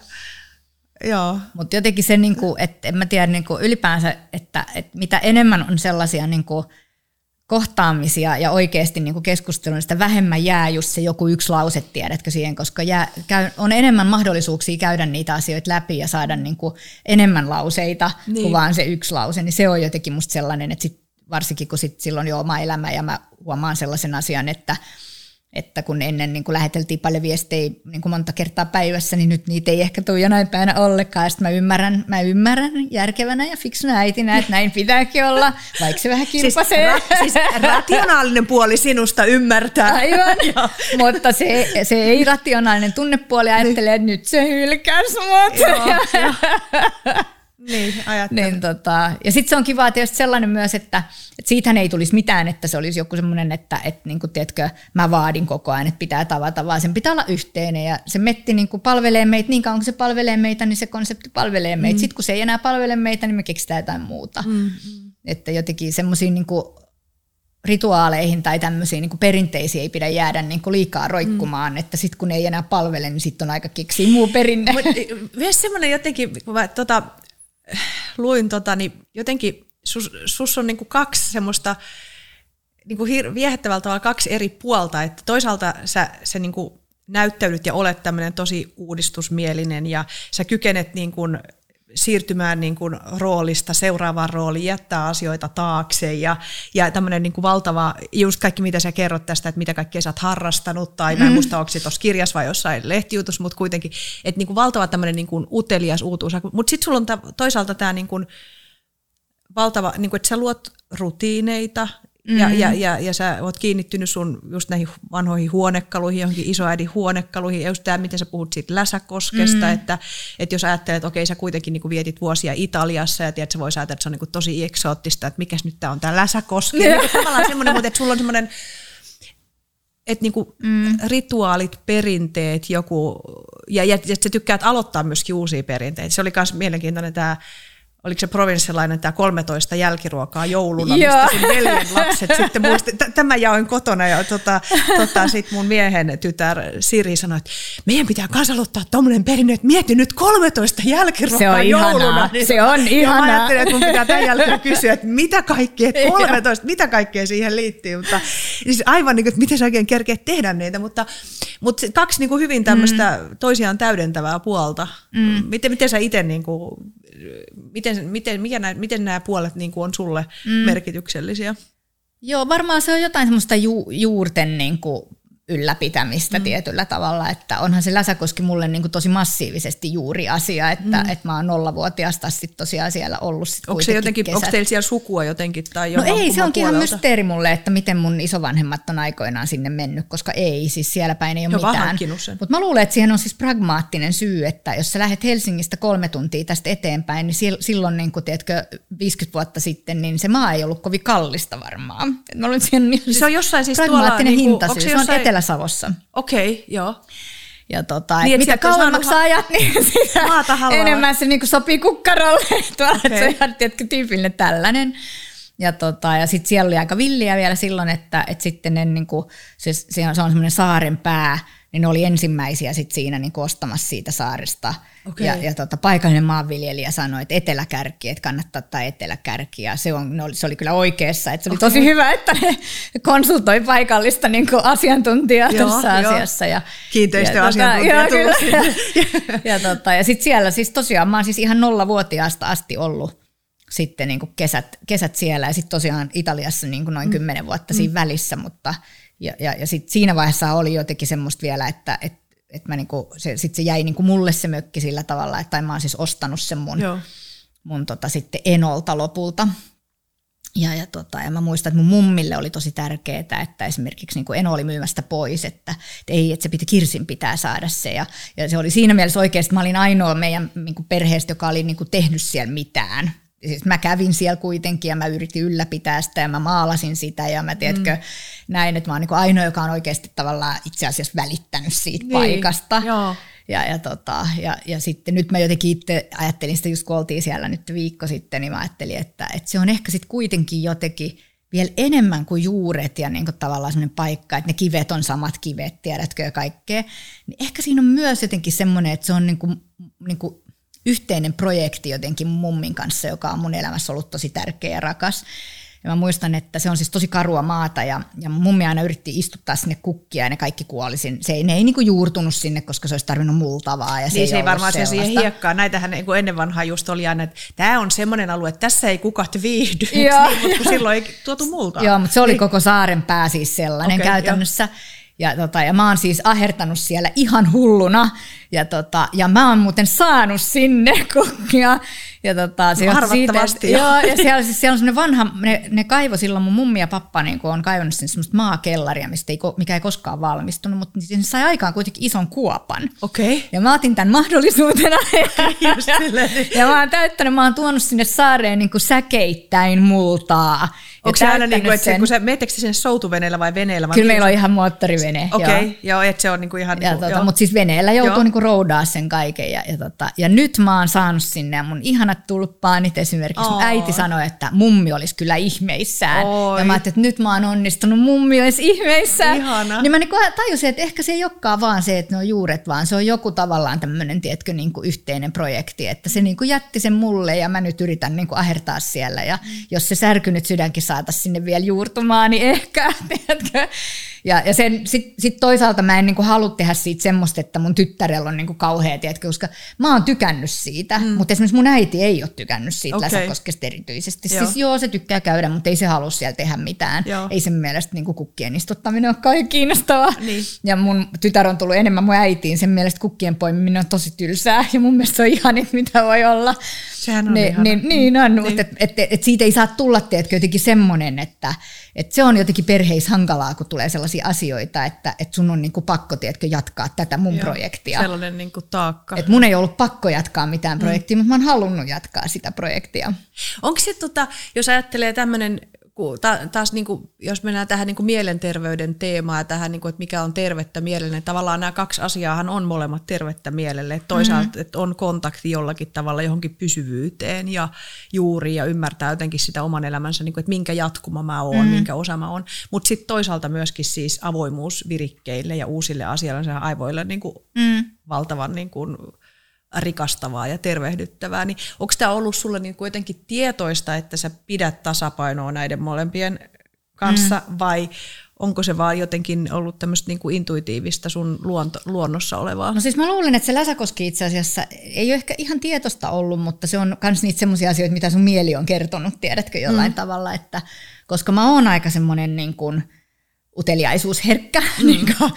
joo. Mutta jotenkin se, niin kuin, että en mä tiedä niin kuin ylipäänsä, että, että mitä enemmän on sellaisia niin kuin kohtaamisia ja oikeasti niin kuin niin sitä vähemmän jää just se joku yksi lause, tiedätkö siihen, koska jää, käy, on enemmän mahdollisuuksia käydä niitä asioita läpi ja saada niin kuin enemmän lauseita niin. kuin vaan se yksi lause, niin se on jotenkin musta sellainen, että sit, varsinkin kun sit silloin jo oma elämä ja mä huomaan sellaisen asian, että että kun ennen niin kun läheteltiin paljon viestejä niin kuin monta kertaa päivässä, niin nyt niitä ei ehkä tule jonain päivänä ollenkaan. Sitten mä ymmärrän, mä ymmärrän järkevänä ja fiksuna äitinä, että näin pitääkin olla, vaikka se vähän kilpasee. Siis, ra- siis rationaalinen puoli sinusta ymmärtää. Aivan, mutta se, se ei rationaalinen tunnepuoli ajattelee, että nyt se hylkäs mut. Joo, jo. Niin, niin, tota, ja sitten se on kiva tietysti sellainen myös, että, että siitähän ei tulisi mitään, että se olisi joku semmoinen, että, että niin kuin, tiedätkö, mä vaadin koko ajan, että pitää tavata, vaan sen pitää olla yhteinen. Ja se metti niin kuin palvelee meitä, niin kauan kun se palvelee meitä, niin se konsepti palvelee meitä. Mm. Sitten kun se ei enää palvele meitä, niin me keksitään jotain muuta. Mm. Että jotenkin semmoisiin niin rituaaleihin tai tämmöisiin niin perinteisiin ei pidä jäädä niin kuin liikaa roikkumaan, mm. että sitten kun ei enää palvele, niin sitten on aika keksiä muu perinne. Mut, myös semmoinen jotenkin, kun mä, tota, luin, tota, niin jotenkin sus, sus on niin kuin kaksi semmoista niin kuin hir- viehättävällä tavalla kaksi eri puolta, että toisaalta sä, sä niin kuin näyttäydyt ja olet tämmöinen tosi uudistusmielinen ja sä kykenet niin kuin siirtymään niin kuin roolista seuraavaan rooliin, jättää asioita taakse ja, ja tämmöinen niin kuin valtava, just kaikki mitä sä kerrot tästä, että mitä kaikkea sä oot harrastanut, tai mä en mm. muista, onko se tuossa kirjassa vai jossain lehtijutus, mutta kuitenkin, että niin kuin valtava tämmöinen niin kuin utelias uutuus. Mutta sitten sulla on toisaalta tämä niin kuin valtava, niin kuin, että sä luot rutiineita, Mm-hmm. Ja, ja, ja, ja sä oot kiinnittynyt sun just näihin vanhoihin huonekaluihin, johonkin isoäidin huonekaluihin, ja just tämä, miten sä puhut siitä läsäkoskesta, mm-hmm. että, että jos ajattelet, että okei, sä kuitenkin niin vietit vuosia Italiassa, ja tiedät, sä voisi ajatella, että se on niin tosi eksoottista, että mikäs nyt tämä on tämä läsäkoski. Yeah. Niin tavallaan semmoinen, mutta että sulla on semmoinen, että niinku mm. rituaalit, perinteet, joku, ja, ja, ja sä tykkäät aloittaa myöskin uusia perinteitä. Se oli myös mielenkiintoinen tämä oliko se provinssilainen tämä 13 jälkiruokaa jouluna, Joo. mistä sun veljen lapset sitten muisti. Tämä jaoin kotona ja tota, tota, sitten mun miehen tytär Siri sanoi, että meidän pitää kans aloittaa tuommoinen perinne, että mieti nyt 13 jälkiruokaa se on jouluna. Ihanaa. Niin, se on ihanaa. Ja mä ajattelin, että mun pitää tämän jälkeen kysyä, että mitä kaikkea, 13, mitä kaikkea siihen liittyy. Mutta siis aivan niin kuin, että miten sä oikein kerkeet tehdä niitä, mutta, mutta kaksi niin kuin hyvin tämmöistä mm. toisiaan täydentävää puolta. Mm. Miten, miten sä itse niin kuin, miten, miten, mikä nää, miten nämä puolet niin kuin on sulle mm. merkityksellisiä? Joo, varmaan se on jotain semmoista ju, juurten niin kuin ylläpitämistä mm. tietyllä tavalla, että onhan se Läsäkoski mulle niin kuin tosi massiivisesti juuri asia, että, mm. että mä oon nollavuotiaasta sitten tosiaan siellä ollut sit onko, se jotenkin, onko teillä siellä sukua jotenkin? Tai no ei, se onkin ihan mysteeri mulle, että miten mun isovanhemmat on aikoinaan sinne mennyt, koska ei, siis siellä päin ei ole Joo, mitään. Mutta mä luulen, että siihen on siis pragmaattinen syy, että jos sä lähdet Helsingistä kolme tuntia tästä eteenpäin, niin silloin niin kuin, tiedätkö, 50 vuotta sitten, niin se maa ei ollut kovin kallista varmaan. Mä luulen, että siihen on se on jossain siis pragmaattinen tuolla, hinta, niin kuin, se, jossain... on Etelä-Savossa. Okei, okay, joo. Ja tota, niin, mitä kauemmaksi ha- ajat, niin sitä enemmän se niin sopii kukkarolle. Tuolla, okay. Se on ihan tyypillinen tällainen. Ja, tota, ja sitten siellä oli aika villiä vielä silloin, että, että sitten ne, niin kuin, se, se on semmoinen saaren pää, niin ne oli ensimmäisiä sit siinä niin ostamassa siitä saaresta. Okay. Ja, ja tota, paikallinen maanviljelijä sanoi, että eteläkärki, että kannattaa ottaa eteläkärki. Ja se, on, oli, se oli kyllä oikeassa. Että se oli okay. tosi hyvä, että ne konsultoi paikallista niin asiantuntijaa joo, tässä joo. asiassa. Ja, Kiinteistöasiantuntija ja, tota, ja, ja, tota, ja sitten siellä siis tosiaan, mä oon siis ihan nollavuotiaasta asti ollut sitten niin kesät, kesät siellä ja sitten tosiaan Italiassa niin noin mm. kymmenen vuotta mm. siinä välissä, mutta – ja, ja, ja sit siinä vaiheessa oli jotenkin semmoista vielä, että et, et mä niinku, se, sit se jäi niinku mulle se mökki sillä tavalla, että mä oon siis ostanut sen mun, Joo. mun tota sitten Enolta lopulta. Ja, ja, tota, ja mä muistan, että mun mummille oli tosi tärkeää, että esimerkiksi niin Eno oli myymästä pois, että, että ei, että se piti, Kirsin pitää saada se. Ja, ja se oli siinä mielessä oikeasti, että mä olin ainoa meidän niin kuin perheestä, joka oli niin kuin tehnyt siellä mitään siis mä kävin siellä kuitenkin ja mä yritin ylläpitää sitä ja mä maalasin sitä ja mä tiedätkö mm. näin, että mä oon niin ainoa, joka on oikeasti tavallaan itse asiassa välittänyt siitä niin, paikasta. Joo. Ja, ja, tota, ja, ja sitten nyt mä jotenkin itse ajattelin sitä, just kun oltiin siellä nyt viikko sitten, niin mä ajattelin, että, että se on ehkä sitten kuitenkin jotenkin vielä enemmän kuin juuret ja niin kuin tavallaan sellainen paikka, että ne kivet on samat kivet, tiedätkö, ja kaikkea. Niin ehkä siinä on myös jotenkin semmoinen, että se on niin kuin, niin kuin yhteinen projekti jotenkin mummin kanssa, joka on mun elämässä ollut tosi tärkeä ja rakas. Ja mä muistan, että se on siis tosi karua maata ja, ja mummi aina yritti istuttaa sinne kukkia ja ne kaikki kuoli sinne. Se ei, ne ei niinku juurtunut sinne, koska se olisi tarvinnut multavaa. Ja se niin ei, se ei varmaan se siihen hiekkaan. Näitähän niin kuin ennen vanhaa just oli aina, että tämä on semmoinen alue, että tässä ei kukat viihdy. Joo. niin, mutta silloin ei tuotu multaa. Joo, mutta se oli koko saaren pää siis sellainen okay, käytännössä. Ja, tota, ja mä oon siis ahertanut siellä ihan hulluna. Ja, tota, ja mä oon muuten saanut sinne kukkia. Ja tota, se No, siitä, että, joo. joo, ja siellä, siis siellä on semmoinen vanha, ne, ne kaivo silloin mun mummi ja pappa niin on kaivannut sinne semmoista maakellaria, mistä ei, mikä ei koskaan valmistunut, mutta niin sinne sai aikaan kuitenkin ison kuopan. Okei. Okay. Ja mä otin tämän mahdollisuutena. Silleen. ja mä oon täyttänyt, mä oon tuonut sinne saareen niin kuin säkeittäin multaa. Onko se aina niin kuin, että se, sen- kun sä meettekö sinne soutuveneellä vai veneellä? Vai Kyllä meillä on ihan moottorivene. Okei, joo. okay, joo, että se on niin kuin ihan... Ja Niin kuin, tota, joo. mutta siis veneellä joutuu Joo. niinku roudaa sen kaiken. Ja, ja, tota, ja nyt mä oon saanut sinne ja mun ihanat tulppaanit esimerkiksi. Mun Aa. äiti sanoi, että mummi olisi kyllä ihmeissään. Oi. Ja mä ajattelin, että nyt mä oon onnistunut, mummi olisi ihmeissään. Ihana. Niin mä niinku tajusin, että ehkä se ei olekaan vaan se, että ne on juuret, vaan se on joku tavallaan tämmöinen, tiedätkö, niinku yhteinen projekti. Että se niinku jätti sen mulle ja mä nyt yritän niinku ahertaa siellä. Ja jos se särkynyt sydänkin saataisiin sinne vielä juurtumaan, niin ehkä, tiedätkö. Ja, ja sen, sit, sit toisaalta mä en niinku halua tehdä siitä semmoista, että mun tyttärellä on niinku kauhea, tiedätkö, koska mä oon tykännyt siitä, mm. mutta esimerkiksi mun äiti ei ole tykännyt siitä okay. Läsäkoskesta erityisesti. Joo. Siis joo, se tykkää käydä, mutta ei se halua siellä tehdä mitään. Joo. Ei sen mielestä niinku kukkien istuttaminen ole kauhean kiinnostavaa. Niin. Ja mun tytär on tullut enemmän mun äitiin, sen mielestä kukkien poimiminen on tosi tylsää ja mun mielestä se on ihan mitä voi olla. Sehän on niin, ihana. niin, niin on, Niin. mutta et, et, et siitä ei saa tulla teetkö, jotenkin semmoinen, että et se on jotenkin perheissä hankalaa, kun tulee sellaisia asioita, että et sun on niinku pakko teetkö, jatkaa tätä mun Joo, projektia. Sellainen niin kuin taakka. Et mun ei ollut pakko jatkaa mitään projektia, mutta mä oon halunnut jatkaa sitä projektia. Onko se, tota, jos ajattelee tämmöinen, ta, taas niin kuin, jos mennään tähän niin kuin mielenterveyden teemaan ja tähän, niin kuin, että mikä on tervettä mielelle, niin tavallaan nämä kaksi asiaahan on molemmat tervettä mielelle. Toisaalta, mm. että on kontakti jollakin tavalla johonkin pysyvyyteen ja juuri ja ymmärtää jotenkin sitä oman elämänsä, niin kuin, että minkä jatkuma mä oon, mm. minkä osa mä oon. Mutta sitten toisaalta myöskin siis avoimuus virikkeille ja uusille asioille ja aivoille niin kuin mm. valtavan niin kuin, rikastavaa ja tervehdyttävää, niin onko tämä ollut sulle niin kuitenkin tietoista, että sä pidät tasapainoa näiden molempien kanssa, mm. vai onko se vaan jotenkin ollut tämmöistä niin kuin intuitiivista sun luonto, luonnossa olevaa? No siis mä luulen, että se Läsäkoski itse asiassa ei ole ehkä ihan tietosta ollut, mutta se on myös niitä semmoisia asioita, mitä sun mieli on kertonut, tiedätkö jollain mm. tavalla, että koska mä oon aika semmoinen niin kuin uteliaisuusherkkä, mm. niin kuin,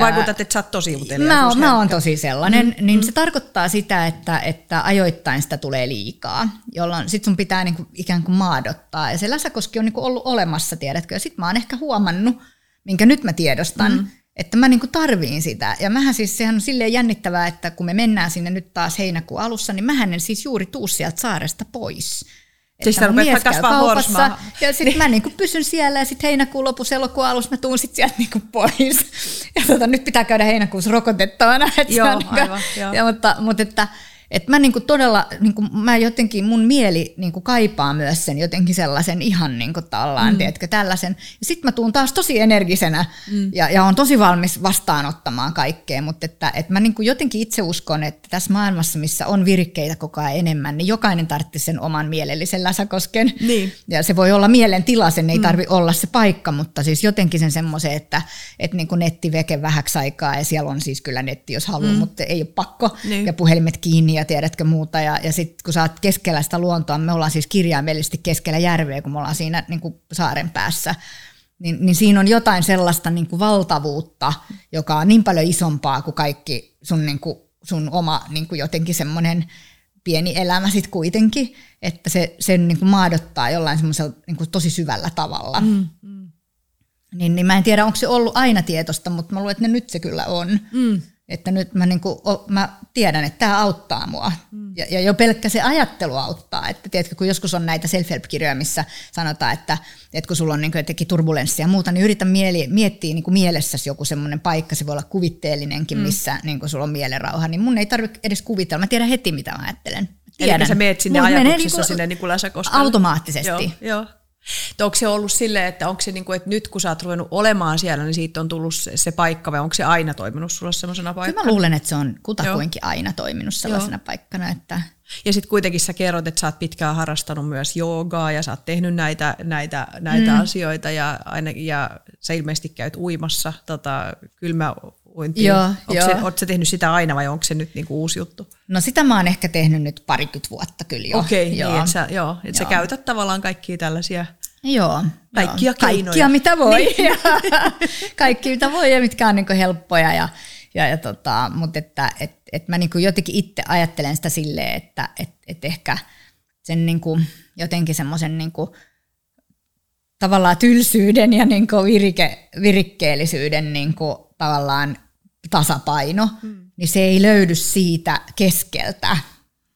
Vaikutat, että sä oot tosi utelias. Mä oon, mä oon tosi sellainen, mm, niin mm. se tarkoittaa sitä, että, että ajoittain sitä tulee liikaa, jolloin sit sun pitää niinku ikään kuin maadottaa. Ja se läsäkoski on niinku ollut olemassa, tiedätkö, ja sit mä oon ehkä huomannut, minkä nyt mä tiedostan, mm. että mä niinku tarviin sitä. Ja mähän siis, sehän on silleen jännittävää, että kun me mennään sinne nyt taas heinäkuun alussa, niin mähän en siis juuri tuu sieltä saaresta pois. Siis sä rupeat kasvaa kaupassa, horsmaa. ja sitten mä niinku pysyn siellä ja sitten heinäkuun lopussa elokuun alussa mä tuun sitten sieltä niinku pois. Ja tota, nyt pitää käydä heinäkuussa rokotettavana. Joo, niinku- aivan, joo. Ja, mutta, mutta että, että mä niinku todella, niinku, mä jotenkin, mun mieli niinku kaipaa myös sen jotenkin sellaisen ihan niinku tallaan, mm. tiedätkö, tällaisen. Ja sitten mä tuun taas tosi energisenä mm. ja, ja on tosi valmis vastaanottamaan kaikkea, mutta että, että mä niinku jotenkin itse uskon, että tässä maailmassa, missä on virkkeitä koko ajan enemmän, niin jokainen tarvitsee sen oman mielellisen läsäkosken. Niin. Ja se voi olla mielentila, sen ei tarvi olla se paikka, mutta siis jotenkin sen semmoisen, että, että niin kuin netti veke vähäksi aikaa ja siellä on siis kyllä netti, jos haluaa, mm. mutta ei ole pakko. Niin. Ja puhelimet kiinni ja tiedätkö muuta. Ja, ja sitten kun sä oot keskellä sitä luontoa, me ollaan siis kirjaimellisesti keskellä järveä, kun me ollaan siinä niin kuin saaren päässä. Niin, niin siinä on jotain sellaista niin kuin valtavuutta, joka on niin paljon isompaa kuin kaikki sun, niin kuin, sun oma niin kuin jotenkin semmoinen pieni elämä sitten kuitenkin, että se sen niin kuin maadottaa jollain semmoisella niin kuin tosi syvällä tavalla. Mm, mm. Niin, niin mä en tiedä, onko se ollut aina tietosta, mutta mä luulen, että ne nyt se kyllä on. Mm. Että nyt mä, niin kuin, mä tiedän, että tämä auttaa mua. Mm. Ja, ja jo pelkkä se ajattelu auttaa. Että tiedätkö, kun joskus on näitä self-help-kirjoja, missä sanotaan, että, että kun sulla on niin kuin jotenkin turbulenssia ja muuta, niin yritä mieli, miettiä niin kuin mielessäsi joku semmoinen paikka, se voi olla kuvitteellinenkin, mm. missä niin kuin sulla on mielenrauha, niin mun ei tarvitse edes kuvitella. Mä tiedän heti, mitä mä ajattelen. Eli Tiedän. sä meet sinne Mulla ajatuksissa niinku sinne niin kuin. Automaattisesti. Joo, joo. Onko se ollut silleen, että onko se niin kuin, että nyt kun sä oot ruvennut olemaan siellä, niin siitä on tullut se, se paikka vai onko se aina toiminut sulla sellaisena paikkana? Kyllä mä luulen, että se on kutakuinkin aina toiminut sellaisena Joo. paikkana, että ja sitten kuitenkin sä kerrot, että sä oot pitkään harrastanut myös joogaa ja sä oot tehnyt näitä, näitä, näitä mm. asioita ja, aina, ja sä ilmeisesti käyt uimassa tota, kylmä uintiin. Joo, Onko joo. Se, sä tehnyt sitä aina vai onko se nyt niinku uusi juttu? No sitä mä oon ehkä tehnyt nyt parikymmentä vuotta kyllä jo. Okei, okay, niin että sä, joo, et sä käytät tavallaan kaikkia tällaisia Joo. Kaikkia joo. keinoja. Kaikkia mitä voi. Niin. Kaikki mitä voi ja mitkä on niinku helppoja. Ja, ja, ja tota, mutta että et, et mä niinku jotenkin itse ajattelen sitä silleen, että et, et ehkä sen niinku, jotenkin semmoisen niinku, tavallaan tylsyyden ja niinku virike, virikkeellisyyden niinku, tavallaan tasapaino, hmm. niin se ei löydy siitä keskeltä.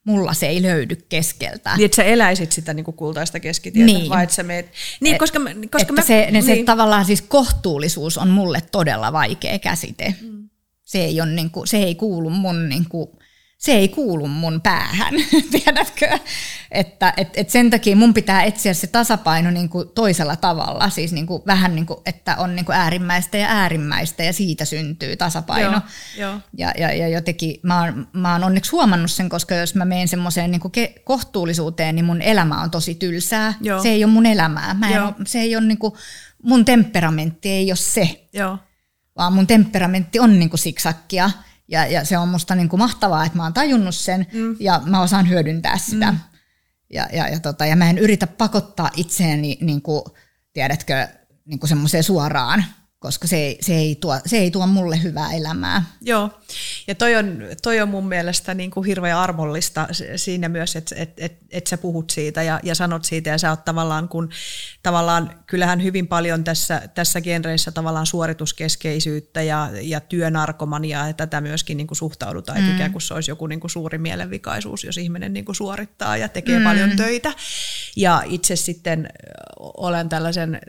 Mulla se ei löydy keskeltä. Niin, että sä eläisit sitä niin kuin kultaista keskitietä, niin. vai että sä meet... Niin, et, koska, koska että mä, se, niin. se tavallaan siis kohtuullisuus on mulle todella vaikea käsite. Hmm. Se, ei on, niin kuin, se ei kuulu mun niin kuin, se ei kuulu mun päähän, tiedätkö? Että et, et sen takia mun pitää etsiä se tasapaino niin kuin toisella tavalla, siis niin kuin vähän niin kuin, että on niin kuin äärimmäistä ja äärimmäistä ja siitä syntyy tasapaino. Joo, jo. Ja, ja, ja jotenkin mä oon, mä oon onneksi huomannut sen, koska jos mä menen semmoiseen niin ke- kohtuullisuuteen, niin mun elämä on tosi tylsää. Joo. Se ei ole mun elämää. Mä en se ei ole niin kuin, mun temperamentti ei ole se. Joo. Vaan mun temperamentti on niin kuin siksakkia. Ja, ja se on musta niin kuin mahtavaa, että mä oon tajunnut sen mm. ja mä osaan hyödyntää sitä. Mm. Ja, ja, ja, tota, ja mä en yritä pakottaa itseäni, niin kuin, tiedätkö, niin kuin semmoiseen suoraan koska se ei, se, ei tuo, se ei tuo mulle hyvää elämää. Joo, ja toi on, toi on mun mielestä niin kuin hirveän armollista siinä myös, että et, et, et sä puhut siitä ja, ja sanot siitä, ja sä oot tavallaan, kun tavallaan kyllähän hyvin paljon tässä, tässä genreissä tavallaan suorituskeskeisyyttä ja, ja työnarkomania, ja tätä myöskin niin kuin suhtaudutaan, mm. ikään kuin se olisi joku niin kuin suuri mielenvikaisuus, jos ihminen niin kuin suorittaa ja tekee mm. paljon töitä. Ja itse sitten olen tällaisen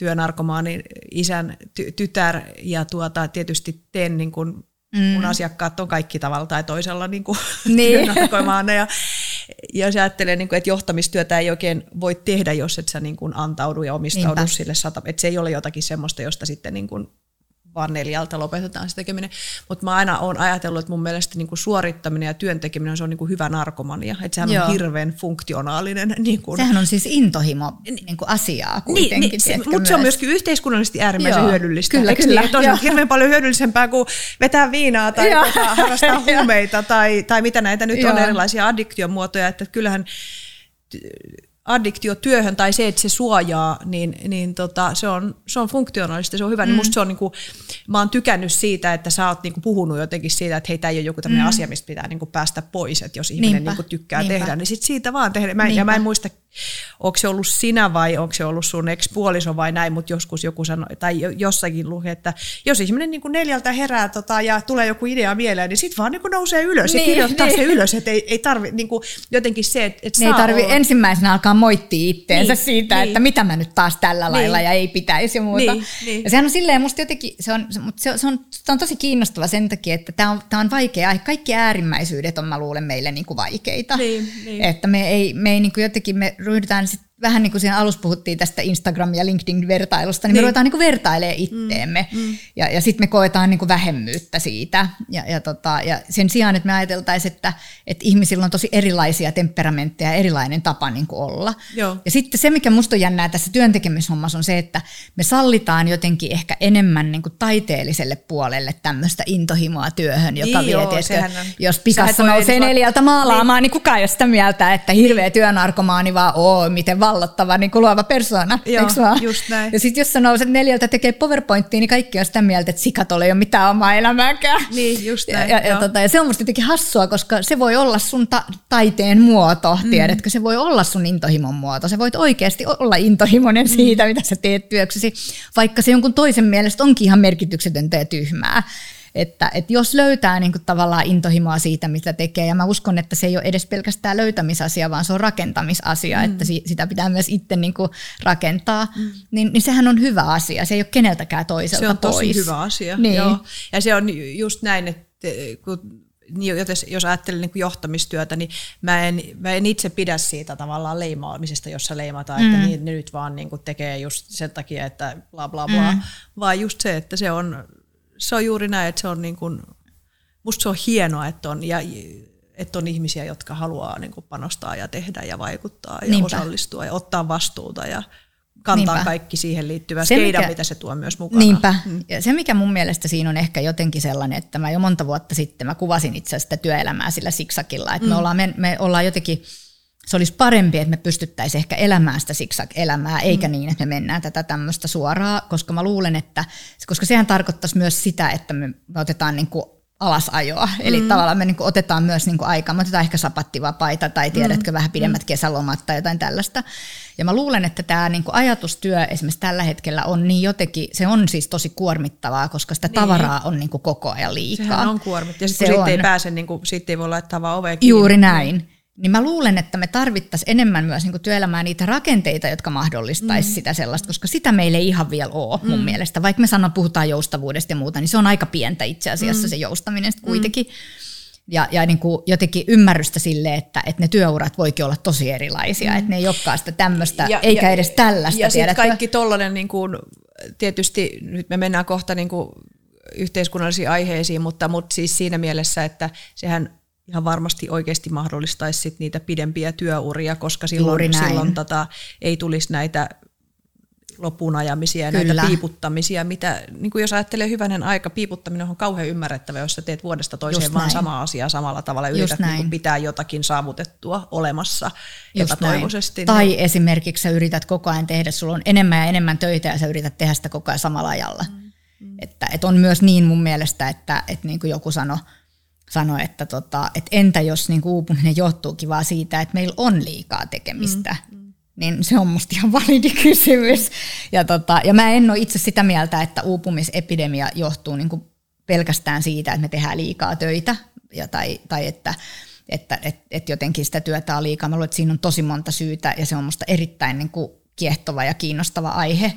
työnarkomaanin isän ty- tytär ja tuota, tietysti teen niin kuin mm. mun asiakkaat on kaikki tavalla tai toisella niin kuin niin. työnarkomaaneja. Ja jos ajattelee, niin kuin, että johtamistyötä ei oikein voi tehdä, jos et sä niin kuin antaudu ja omistaudu Niinpä. sille sata, että se ei ole jotakin semmoista, josta sitten niin kuin vaan neljältä lopetetaan se tekeminen. Mutta mä aina olen ajatellut, että mun mielestä niin kuin suorittaminen ja työn tekeminen se on niin kuin hyvä narkomania. Että sehän Joo. on hirveän funktionaalinen. Niin kuin... Sehän on siis intohimo niin kuin asiaa niin, kuitenkin. Niin, niin, mutta se on myöskin yhteiskunnallisesti äärimmäisen Joo. hyödyllistä. Kyllä, Eikö kyllä. Niin? On hirveän paljon hyödyllisempää kuin vetää viinaa tai tota, harrastaa huumeita tai, tai mitä näitä nyt Joo. on erilaisia addiktiomuotoja. Että kyllähän addiktio työhön tai se, että se suojaa, niin, niin tota, se, on, se on funktionaalista, se on hyvä. Niin mm. Niin musta se on niinku, mä oon tykännyt siitä, että sä oot niinku puhunut jotenkin siitä, että hei, tämä ei ole joku tämmöinen mm. asia, mistä pitää niinku päästä pois, että jos ihminen niinku tykkää Niinpä. tehdä, niin sit siitä vaan tehdä. Mä, ja mä en muista, onko se ollut sinä vai onko se ollut sun ex-puoliso vai näin, mutta joskus joku sanoi, tai jossakin luki, että jos ihminen niin kuin neljältä herää tota, ja tulee joku idea mieleen, niin sitten vaan niin kuin nousee ylös niin, ja kirjoittaa niin. se ylös, että ei, ei tarvi niin kuin jotenkin se, että, että niin ei tarvi olla. ensimmäisenä alkaa moittia itteensä niin, siitä, niin. että mitä mä nyt taas tällä niin. lailla ja ei pitäisi ja muuta. Niin, niin. Ja sehän on silleen musta jotenkin, se on, mutta se, se, on, se on tosi kiinnostava sen takia, että tämä on, tää on vaikea, kaikki äärimmäisyydet on mä luulen meille niin kuin vaikeita. Niin, niin. Että me ei, me ei niin kuin jotenkin, me ryhdytään sitten vähän niin kuin siinä alussa puhuttiin tästä Instagram- ja LinkedIn-vertailusta, niin, niin. me ruvetaan niin kuin vertailemaan itteemme. Mm, mm. Ja, ja sitten me koetaan niin kuin vähemmyyttä siitä. Ja, ja, tota, ja sen sijaan, että me ajateltaisiin, että, että ihmisillä on tosi erilaisia temperamentteja ja erilainen tapa niin kuin olla. Joo. Ja sitten se, mikä musta on jännää tässä työntekemishommassa, on se, että me sallitaan jotenkin ehkä enemmän niin kuin taiteelliselle puolelle tämmöistä intohimoa työhön, joka niin vie, joo, tietysti, jos Picasso nousee neljältä maalaamaan, niin, niin kukaan ei ole sitä mieltä, että hirveä työnarkomaani vaan, oo, miten vallottava niin kuin luova persona, Joo, just näin. Ja sitten jos sä nouset neljältä tekee PowerPointtia, niin kaikki on sitä mieltä, että ei ole mitään omaa elämääkään. Niin, just näin. Ja, ja, ja, tota, ja se on musta jotenkin hassua, koska se voi olla sun ta- taiteen muoto, mm. tiedätkö? Se voi olla sun intohimon muoto. Se voit oikeasti olla intohimoinen mm. siitä, mitä sä teet työksesi, vaikka se jonkun toisen mielestä onkin ihan merkityksetöntä ja tyhmää. Että, että jos löytää niin kuin tavallaan intohimoa siitä, mitä tekee, ja mä uskon, että se ei ole edes pelkästään löytämisasia, vaan se on rakentamisasia, mm. että si, sitä pitää myös itse niin kuin rakentaa, mm. niin, niin sehän on hyvä asia. Se ei ole keneltäkään toiselta Se on pois. tosi hyvä asia, niin. joo. Ja se on just näin, että kun niin jos, jos ajattelen niin johtamistyötä, niin mä en, mä en itse pidä siitä tavallaan leimaamisesta, jossa leimataan, mm. että niin, ne nyt vaan niin kuin tekee just sen takia, että bla bla bla, mm. vaan just se, että se on, se on juuri näin, että se on niin kuin, musta se on hienoa, että on, ja, että on ihmisiä, jotka haluaa niin kuin panostaa ja tehdä ja vaikuttaa ja Niinpä. osallistua ja ottaa vastuuta ja kantaa Niinpä. kaikki siihen liittyvä skeida, mitä se tuo myös mukana. Niinpä. Mm. Ja se, mikä mun mielestä siinä on ehkä jotenkin sellainen, että mä jo monta vuotta sitten mä kuvasin itse asiassa sitä työelämää sillä siksakilla, että mm. me, ollaan, me, me ollaan jotenkin, se olisi parempi, että me pystyttäisiin ehkä elämään sitä siksak-elämää, eikä mm. niin, että me mennään tätä tämmöistä suoraa, koska mä luulen, että, koska sehän tarkoittaisi myös sitä, että me, me otetaan niin kuin alasajoa. Eli mm. tavallaan me niin kuin otetaan myös niin kuin aikaa, me otetaan ehkä sapattivapaita tai tiedätkö mm. vähän pidemmät mm. kesälomat tai jotain tällaista. Ja mä luulen, että tämä niin kuin ajatustyö esimerkiksi tällä hetkellä on niin jotenkin, se on siis tosi kuormittavaa, koska sitä niin. tavaraa on niin kuin koko ajan liikaa. Sehän on kuormittavaa. Ja sitten siitä ei pääse, niin kuin, siitä ei voi laittaa vaan oveen. Juuri näin niin mä luulen, että me tarvittaisiin enemmän myös niin työelämään niitä rakenteita, jotka mahdollistaisi mm. sitä sellaista, koska sitä meillä ei ihan vielä ole mun mm. mielestä. Vaikka me sanon, puhutaan joustavuudesta ja muuta, niin se on aika pientä itse asiassa mm. se joustaminen kuitenkin. Mm. Ja, ja niin kuin jotenkin ymmärrystä sille, että, että ne työurat voikin olla tosi erilaisia, mm. että ne ei olekaan sitä tämmöistä, ja, eikä ja, edes tällaista. Ja sitten kaikki tollainen, niin kuin, tietysti nyt me mennään kohta niin kuin yhteiskunnallisiin aiheisiin, mutta, mutta siis siinä mielessä, että sehän ihan varmasti oikeasti mahdollistaisi sit niitä pidempiä työuria, koska silloin, silloin tota, ei tulisi näitä loppuun ajamisia ja Kyllä. näitä piiputtamisia, mitä niin kuin jos ajattelee hyvänen aika, piiputtaminen on kauhean ymmärrettävä, jos sä teet vuodesta toiseen Just vaan näin. sama asia samalla tavalla, yrität niin kuin pitää jotakin saavutettua olemassa Just epätoivoisesti. Tai niin. esimerkiksi sä yrität koko ajan tehdä, sulla on enemmän ja enemmän töitä ja sä yrität tehdä sitä koko ajan samalla ajalla. Mm. Mm. Että, että on myös niin mun mielestä, että, että niin kuin joku sanoi, sanoi, että, tota, että entä jos niin uupuminen johtuukin vaan siitä, että meillä on liikaa tekemistä. Mm, mm. Niin se on musta ihan validi kysymys. Ja, tota, ja mä en ole itse sitä mieltä, että uupumisepidemia johtuu niin kuin pelkästään siitä, että me tehdään liikaa töitä ja, tai, tai että, että et, et jotenkin sitä työtä on liikaa. Mä luulen, että siinä on tosi monta syytä ja se on musta erittäin niin kuin kiehtova ja kiinnostava aihe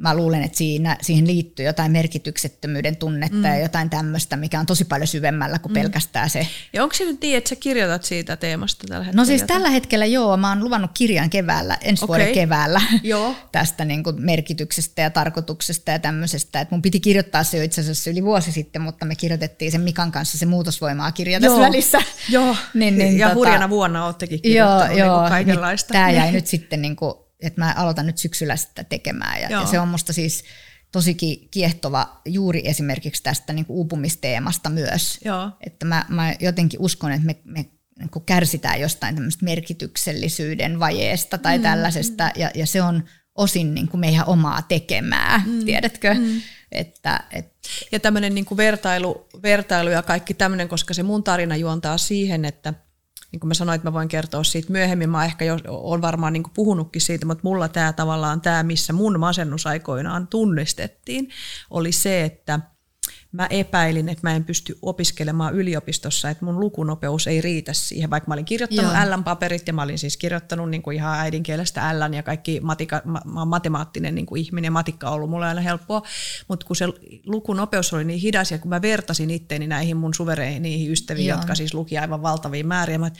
mä luulen, että siinä, siihen liittyy jotain merkityksettömyyden tunnetta mm. ja jotain tämmöistä, mikä on tosi paljon syvemmällä kuin mm. pelkästään se. Ja onko se nyt niin, että sä kirjoitat siitä teemasta tällä hetkellä? No siis tällä hetkellä joo, mä oon luvannut kirjan keväällä, ensi okay. vuoden keväällä joo. tästä niin kuin merkityksestä ja tarkoituksesta ja tämmöisestä. Et mun piti kirjoittaa se jo itse asiassa yli vuosi sitten, mutta me kirjoitettiin sen Mikan kanssa se muutosvoimaa kirja tässä joo. välissä. Joo, niin, niin, ja tota, hurjana vuonna oottekin kirjoittanut joo, niin joo, kaikenlaista. Tämä jäi nyt sitten niin kuin että mä aloitan nyt syksyllä sitä tekemään. Ja, ja se on musta siis tosi kiehtova juuri esimerkiksi tästä niin kuin uupumisteemasta myös. Joo. Että mä, mä jotenkin uskon, että me, me niin kuin kärsitään jostain tämmöistä merkityksellisyyden vajeesta tai mm, tällaisesta, mm. Ja, ja se on osin niin kuin meidän omaa tekemää, mm, tiedätkö? Mm. Että, et, ja tämmöinen niin vertailu, vertailu ja kaikki tämmöinen, koska se mun tarina juontaa siihen, että – niin kuin mä sanoin, että mä voin kertoa siitä myöhemmin, mä ehkä jo olen varmaan niin puhunutkin siitä, mutta mulla tämä tavallaan tämä, missä mun masennusaikoinaan tunnistettiin, oli se, että – mä epäilin, että mä en pysty opiskelemaan yliopistossa, että mun lukunopeus ei riitä siihen, vaikka mä olin kirjoittanut L-paperit ja mä olin siis kirjoittanut niin kuin ihan äidinkielestä L ja kaikki matika, mä, matemaattinen niin kuin ihminen, matikka on ollut mulle aina helppoa, mutta kun se lukunopeus oli niin hidas ja kun mä vertasin itteeni näihin mun suvereeniin ystäviin, Joo. jotka siis luki aivan valtavia määriä, mä,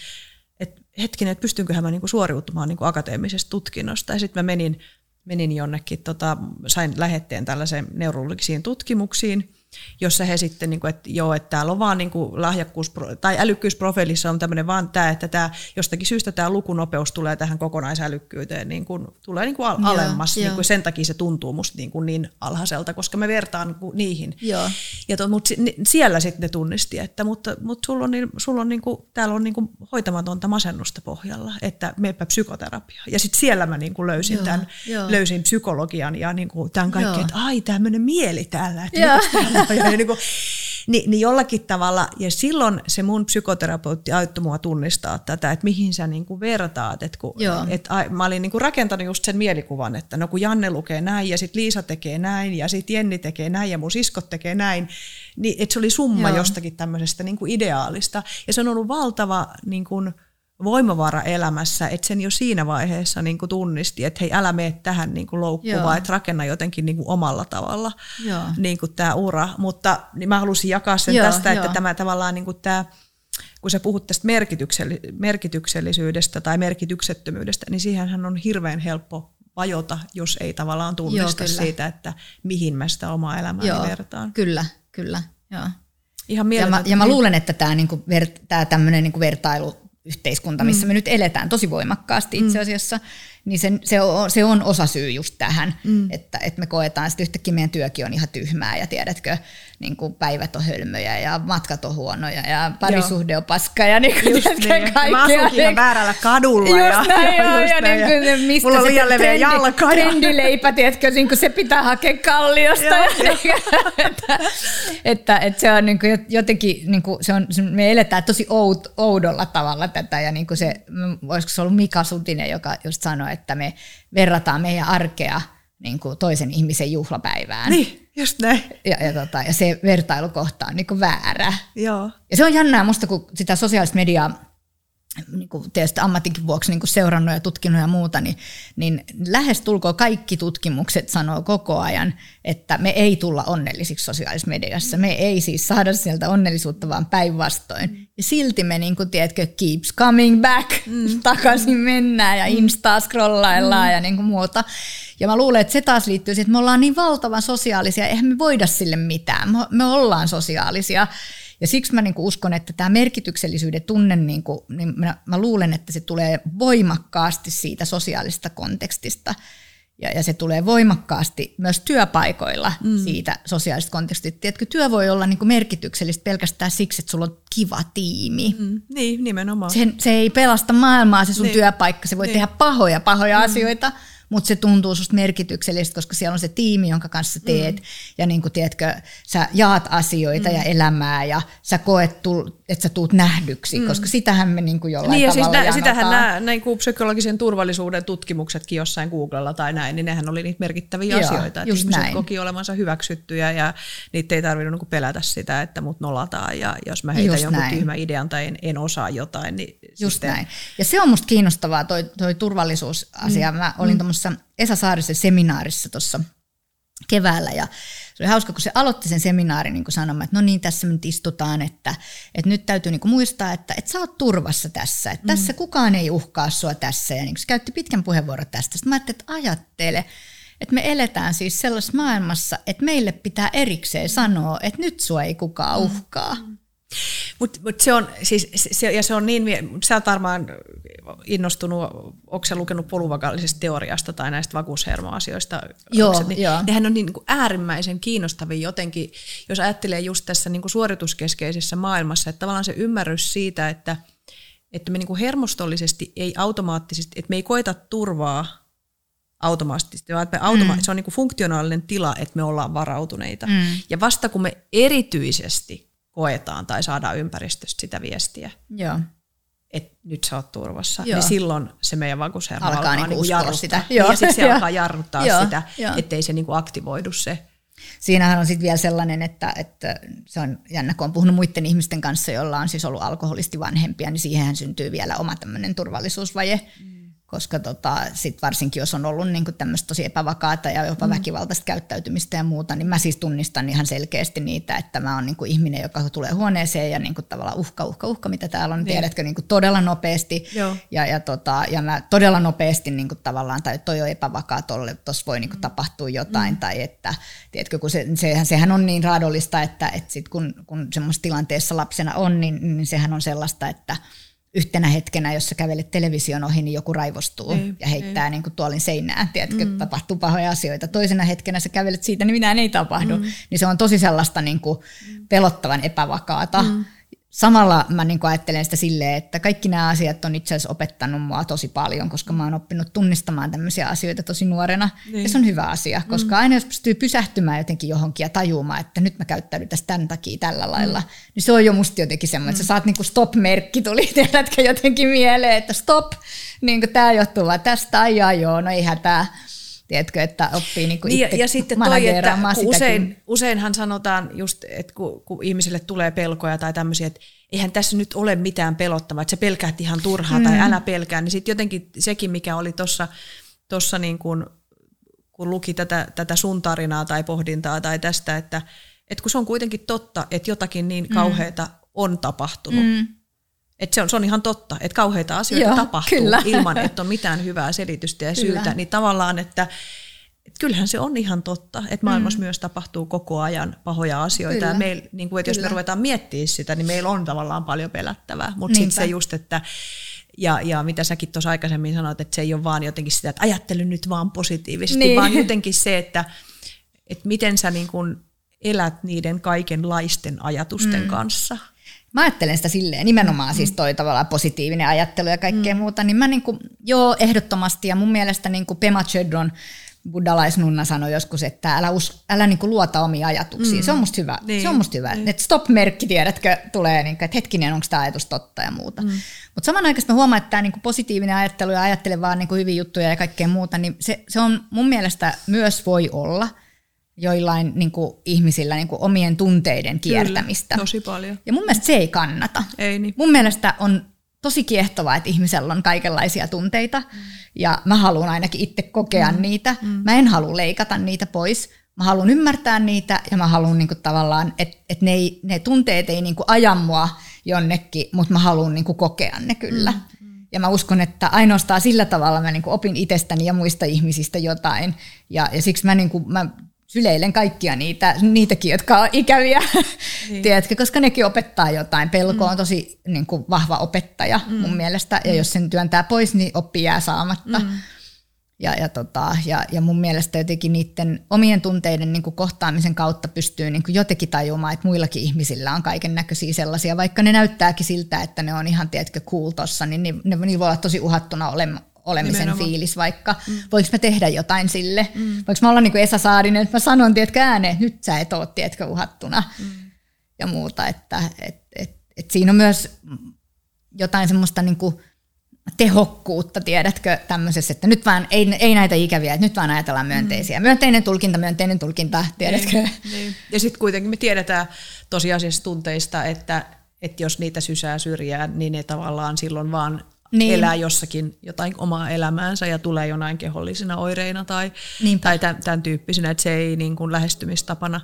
että hetkinen, että pystynköhän mä niin kuin suoriutumaan niin kuin akateemisesta tutkinnosta. Ja sitten mä menin, menin jonnekin, tota, sain lähetteen tällaiseen neurologisiin tutkimuksiin, jossa he sitten, niin kuin, että joo, että täällä on vaan niin kuin lahjakkuus, tai älykkyysprofiilissa on tämmöinen vaan tämä, että tämä, jostakin syystä tämä lukunopeus tulee tähän kokonaisälykkyyteen, niin kuin, tulee niin kuin al- alemmas, niin kuin sen takia se tuntuu musta niin, kuin niin alhaiselta, koska me vertaan niin kuin niihin. Joo. Ja to, mutta siellä sitten ne tunnisti, että mutta, mutta sulla on, niin, sulla on niin kuin, täällä on niin kuin hoitamatonta masennusta pohjalla, että meepä psykoterapiaa. Ja sitten siellä mä niin kuin löysin, joo, tämän, joo. löysin psykologian ja niin kuin tämän kaikkea, että ai tämmöinen mieli täällä, että ja niin, kuin, niin, niin jollakin tavalla, ja silloin se mun psykoterapeutti auttoi mua tunnistaa tätä, että mihin sä niin kuin vertaat. Että kun, et, a, mä olin niin kuin rakentanut just sen mielikuvan, että no kun Janne lukee näin, ja sitten Liisa tekee näin, ja sitten Jenni tekee näin, ja mun siskot tekee näin, niin että se oli summa Joo. jostakin tämmöisestä niin kuin ideaalista. Ja se on ollut valtava niin kuin, voimavara elämässä, että sen jo siinä vaiheessa niin kuin tunnisti, että hei älä mene tähän niin kuin loukkuun, Joo. vaan että rakenna jotenkin niin kuin omalla tavalla Joo. niin kuin tämä ura. Mutta niin mä halusin jakaa sen Joo, tästä, että joo. tämä tavallaan niin kuin tämä, kun sä puhut tästä merkitykselli- merkityksellisyydestä tai merkityksettömyydestä, niin siihenhän on hirveän helppo vajota, jos ei tavallaan tunnista kyllä. siitä, että mihin mä sitä omaa elämääni Joo, vertaan. kyllä, kyllä. Joo. Ihan Ja mä, ja mä luulen, että tämä niinku ver, tää tämmöinen niinku vertailuyhteiskunta, missä mm. me nyt eletään tosi voimakkaasti itse asiassa, niin se, se, on, se on osa syy just tähän, mm. että, että me koetaan, että yhtäkkiä meidän työkin on ihan tyhmää ja tiedätkö, niin kuin päivät on hölmöjä ja matkat on huonoja ja parisuhde on paska ja niin kuin, Just niin. kaikkea. Mä asunkin ihan niin- väärällä kadulla. Just ja, näin, joo, just ja näin, niin kuin, mistä Mulla on se liian leveä trendi- jalka. ja- Trendileipä, tiedätkö, niin kuin se pitää hakea kalliosta. Joo, ja, että, että, että, se on niin kuin jotenkin, niin kuin se on, me eletään tosi out, oudolla tavalla tätä. Ja niin kuin se, olisiko se ollut Mika Sutinen, joka just sanoi, että me verrataan meidän arkea niin kuin toisen ihmisen juhlapäivään. Niin, just näin. Ja, ja, tota, ja se vertailukohta on niin kuin väärä. Joo. Ja se on jännää musta, kun sitä sosiaalista mediaa niin kuin tietysti ammatinkin vuoksi niin kuin seurannut ja tutkinut ja muuta, niin, niin lähes tulkoon kaikki tutkimukset sanoo koko ajan, että me ei tulla onnellisiksi sosiaalisessa mediassa. Me ei siis saada sieltä onnellisuutta, vaan päinvastoin. Ja silti me, niin kuin, tiedätkö, keeps coming back, mm. takaisin mennään ja instaa scrollaillaan mm. ja niin kuin muuta. Ja mä luulen, että se taas liittyy siihen, että me ollaan niin valtavan sosiaalisia, eihän me voida sille mitään. Me, me ollaan sosiaalisia. Ja siksi mä niinku uskon, että tämä merkityksellisyyden tunne, niinku, niin mä, mä luulen, että se tulee voimakkaasti siitä sosiaalisesta kontekstista. Ja, ja se tulee voimakkaasti myös työpaikoilla mm. siitä sosiaalisesta kontekstista. Tiedätkö, työ voi olla niinku merkityksellistä pelkästään siksi, että sulla on kiva tiimi. Mm. Niin, nimenomaan. Se, se ei pelasta maailmaa se sun Niin. työpaikka. Se voi niin. tehdä pahoja, pahoja mm. asioita, mutta se tuntuu susta merkityksellistä, koska siellä on se tiimi, jonka kanssa teet. Mm. Ja niin kuin, tiedätkö, sä jaat asioita mm. ja elämää ja sä koet, tul- että sä tuut nähdyksi, mm. koska sitähän me niin kuin jollain Niin ja siis tavalla nä, sitähän nämä näin kuin psykologisen turvallisuuden tutkimuksetkin jossain Googlella tai näin, niin nehän oli niitä merkittäviä Joo, asioita. Että ihmiset näin. koki olevansa hyväksyttyjä ja niitä ei tarvinnut niin pelätä sitä, että mut nolataan ja jos mä heitän Just jonkun näin. tyhmän idean tai en, en osaa jotain, niin Just sitten, näin. Ja se on musta kiinnostavaa, toi, toi turvallisuusasia. Mm. Mä olin mm. tuommoisessa Esa Saarisen seminaarissa tuossa keväällä ja se oli hauska, kun se aloitti sen seminaarin niin sanomaan, että no niin, tässä nyt istutaan, että, että nyt täytyy niin muistaa, että, että sä oot turvassa tässä, että mm. tässä kukaan ei uhkaa sua tässä. Ja niin se käytti pitkän puheenvuoron tästä. Sitten mä ajattelin, että ajattele, että me eletään siis sellaisessa maailmassa, että meille pitää erikseen sanoa, että nyt sua ei kukaan uhkaa. Mm. Mutta mut se on, siis, se, ja se on niin, sä oot varmaan innostunut, onko sä lukenut poluvakaallisesta teoriasta tai näistä vakuushermoasioista? Joo, se, niin, joo. Nehän on niin, niin kuin äärimmäisen kiinnostavia jotenkin, jos ajattelee just tässä niin kuin suorituskeskeisessä maailmassa, että tavallaan se ymmärrys siitä, että, että me niin kuin hermostollisesti ei automaattisesti, että me ei koeta turvaa automaattisesti, vaan että me automa- mm. se on niin kuin funktionaalinen tila, että me ollaan varautuneita. Mm. Ja vasta kun me erityisesti koetaan tai saadaan ympäristöstä sitä viestiä, Joo. että nyt sä oot turvassa, Joo. niin silloin se meidän vakuushermo Alkaa alkaa, niinku niinku jarruttaa. sitä. Niin, Joo. ja sitten se alkaa jarruttaa Joo, sitä, joo. ettei se niinku aktivoidu se. Siinähän on sitten vielä sellainen, että, että se on jännä, kun on puhunut muiden ihmisten kanssa, joilla on siis ollut alkoholisti vanhempia, niin siihenhän syntyy vielä oma tämmöinen turvallisuusvaje. Mm. Koska tota, sit varsinkin jos on ollut niinku tämmöistä tosi epävakaata ja jopa mm. väkivaltaista käyttäytymistä ja muuta, niin mä siis tunnistan ihan selkeästi niitä, että mä oon niinku ihminen, joka tulee huoneeseen ja niinku tavallaan uhka, uhka, uhka, mitä täällä on, niin. tiedätkö, niinku todella nopeasti. Joo. Ja, ja, tota, ja mä todella nopeasti niinku tavallaan, tai toi on epävakaa, tolle, tuossa voi niinku tapahtua jotain, mm. tai että, tiedätkö, kun se, sehän, sehän on niin raadollista, että, että sit kun, kun semmoisessa tilanteessa lapsena on, niin, niin sehän on sellaista, että yhtenä hetkenä, jos sä kävelet television ohi, niin joku raivostuu Ei, ja heittää niin kuin tuolin seinään, tiedätkö, mm. tapahtuu pahoja asioita. Toisena hetkenä sä kävelet siitä, niin mitään ei tapahdu. Mm. Niin se on tosi sellaista niin kuin pelottavan epävakaata. Mm. Samalla mä niin ajattelen sitä silleen, että kaikki nämä asiat on itse asiassa opettanut mua tosi paljon, koska mä oon oppinut tunnistamaan tämmöisiä asioita tosi nuorena. Niin. Ja se on hyvä asia, koska aina jos pystyy pysähtymään jotenkin johonkin ja tajumaan, että nyt mä käyttäydyn tässä tämän takia tällä lailla, niin se on jo musta jotenkin semmoinen, että sä saat niin kuin stop-merkki tuli, tiedätkö, jotenkin mieleen, että stop, niin kuin tämä johtuu vaan tästä, ai joo, no ei hätää. Tiedätkö, että oppii niin kuin Niin, ja, itse ja sitten toi, että sitäkin. usein, useinhan sanotaan just, että kun, kun ihmisille tulee pelkoja tai tämmöisiä, että, eihän tässä nyt ole mitään pelottavaa, että sä pelkäät ihan turhaa mm. tai älä pelkää, niin sitten jotenkin sekin, mikä oli tuossa tossa niin kun, kun luki tätä, tätä sun tarinaa tai pohdintaa tai tästä, että, että kun se on kuitenkin totta, että jotakin niin kauheita mm. on tapahtunut, mm. Että se on, se on ihan totta, että kauheita asioita Joo, tapahtuu kyllä. ilman, että on mitään hyvää selitystä ja syytä, kyllä. niin tavallaan, että et kyllähän se on ihan totta, että maailmassa mm. myös tapahtuu koko ajan pahoja asioita. Kyllä. Ja meil, niin kuin, että jos me ruvetaan miettimään sitä, niin meillä on tavallaan paljon pelättävää. Mutta sitten se just, että ja, ja mitä säkin tuossa aikaisemmin sanoit, että se ei ole vaan jotenkin sitä, että ajattele nyt vaan positiivisesti, niin. vaan jotenkin se, että, että miten sä niin kuin elät niiden kaikenlaisten ajatusten mm. kanssa. Mä ajattelen sitä silleen, nimenomaan mm. siis toi tavallaan positiivinen ajattelu ja kaikkea mm. muuta, niin mä niin kuin, joo, ehdottomasti, ja mun mielestä niin kuin Pema Chödron buddhalaisnunna sanoi joskus, että älä, us, älä niin kuin luota omiin ajatuksiin. Mm. Se on musta hyvä. Niin. Se on musta hyvä. Niin. Että stop-merkki, tiedätkö, tulee, niin kuin, että hetkinen, onko tämä ajatus totta ja muuta. Mm. Mutta samanaikaisesti mä huomaan, että tämä niin kuin positiivinen ajattelu ja ajattele vaan niin kuin hyviä juttuja ja kaikkea muuta, niin se, se on mun mielestä myös voi olla joillain niin kuin, ihmisillä niin kuin, omien tunteiden kiertämistä. Kyllä, tosi paljon. Ja mun mielestä se ei kannata. Ei niin. Mun mielestä on tosi kiehtovaa, että ihmisellä on kaikenlaisia tunteita mm. ja mä haluan ainakin itse kokea mm. niitä. Mm. Mä en halua leikata niitä pois. Mä haluan ymmärtää niitä ja mä haluan niinku tavallaan, että et ne, ne tunteet ei niinku aja mua jonnekin, mutta mä haluan niinku kokea ne kyllä. Mm. mm. Ja mä uskon, että ainoastaan sillä tavalla mä niinku opin itsestäni ja muista ihmisistä jotain. Ja, ja siksi mä, niinku, mä syleilen kaikkia niitä, niitäkin, jotka on ikäviä, niin. Tiedätkö, koska nekin opettaa jotain. Pelko mm. on tosi niin kuin, vahva opettaja mm. mun mielestä, ja mm. jos sen työntää pois, niin oppi jää saamatta. Mm. Ja, ja, tota, ja, ja mun mielestä jotenkin niiden omien tunteiden niin kuin kohtaamisen kautta pystyy niin kuin jotenkin tajumaan, että muillakin ihmisillä on kaiken näköisiä sellaisia, vaikka ne näyttääkin siltä, että ne on ihan, tiedätkö, cool tossa, niin ne, ne, ne voi olla tosi uhattuna olema, olemisen Nimenomaan. fiilis vaikka. Mm. Voinko mä tehdä jotain sille? Mm. Voinko mä olla niin kuin Esa Saarinen, että mä sanon, tiedätkö ääneen, että nyt sä et ole, tiedätkö, uhattuna mm. ja muuta. Että et, et, et siinä on myös jotain semmoista niin kuin tehokkuutta, tiedätkö, tämmöisessä, että nyt vaan, ei, ei näitä ikäviä, että nyt vaan ajatellaan myönteisiä. Mm. Myönteinen tulkinta, myönteinen tulkinta, tiedätkö? Niin, niin. Ja sitten kuitenkin me tiedetään tosiasiassa tunteista, että, että jos niitä sysää syrjään, niin ne tavallaan silloin vaan niin. elää jossakin jotain omaa elämäänsä ja tulee jonain kehollisina oireina tai, tai tämän, tämän tyyppisinä, että se ei niin kuin lähestymistapana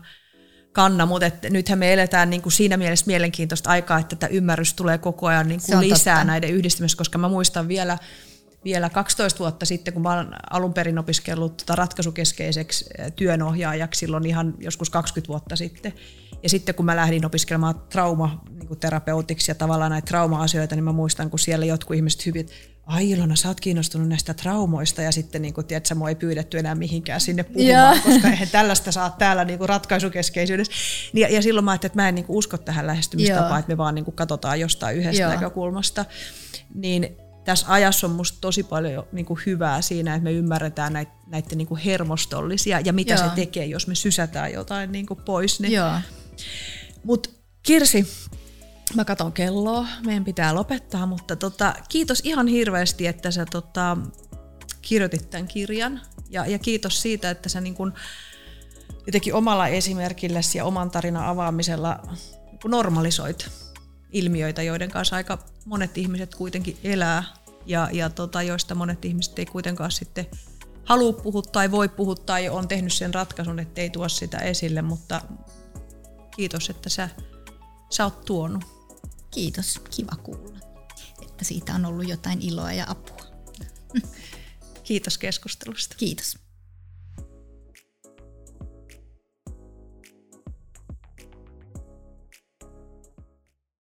kanna, mutta nythän me eletään niin kuin siinä mielessä mielenkiintoista aikaa, että tätä ymmärrys tulee koko ajan niin kuin lisää totta. näiden yhdistymisessä, koska mä muistan vielä, vielä 12 vuotta sitten, kun mä olen alun perin opiskellut tota ratkaisukeskeiseksi työnohjaajaksi silloin ihan joskus 20 vuotta sitten, ja sitten kun mä lähdin opiskelemaan traumaterapeutiksi ja tavallaan näitä trauma-asioita, niin mä muistan, kun siellä jotkut ihmiset hyvin, ai Ilona, sä oot kiinnostunut näistä traumoista ja sitten niin kuin, tiedät, mua ei pyydetty enää mihinkään sinne puhumaan, koska eihän tällaista saa täällä niin kuin ratkaisukeskeisyydessä. Ja, ja silloin mä ajattelin, että mä en niin kuin usko tähän lähestymistapaan, että me vaan niin kuin katsotaan jostain yhdestä yeah. näkökulmasta. Niin tässä ajassa on musta tosi paljon niin kuin hyvää siinä, että me ymmärretään näitä, näitä niin kuin hermostollisia ja mitä Joo. se tekee, jos me sysätään jotain niin kuin pois. Niin Joo. Mutta Kirsi, mä katon kelloa, meidän pitää lopettaa, mutta tota, kiitos ihan hirveästi, että sä tota, kirjoitit tämän kirjan ja, ja kiitos siitä, että sä niin kun, jotenkin omalla esimerkilläsi ja oman tarinan avaamisella niin normalisoit ilmiöitä, joiden kanssa aika monet ihmiset kuitenkin elää ja, ja tota, joista monet ihmiset ei kuitenkaan sitten halua puhua tai voi puhua tai on tehnyt sen ratkaisun, että ei tuo sitä esille, mutta kiitos, että sä, sä oot tuonut. Kiitos, kiva kuulla, että siitä on ollut jotain iloa ja apua. Kiitos keskustelusta. Kiitos.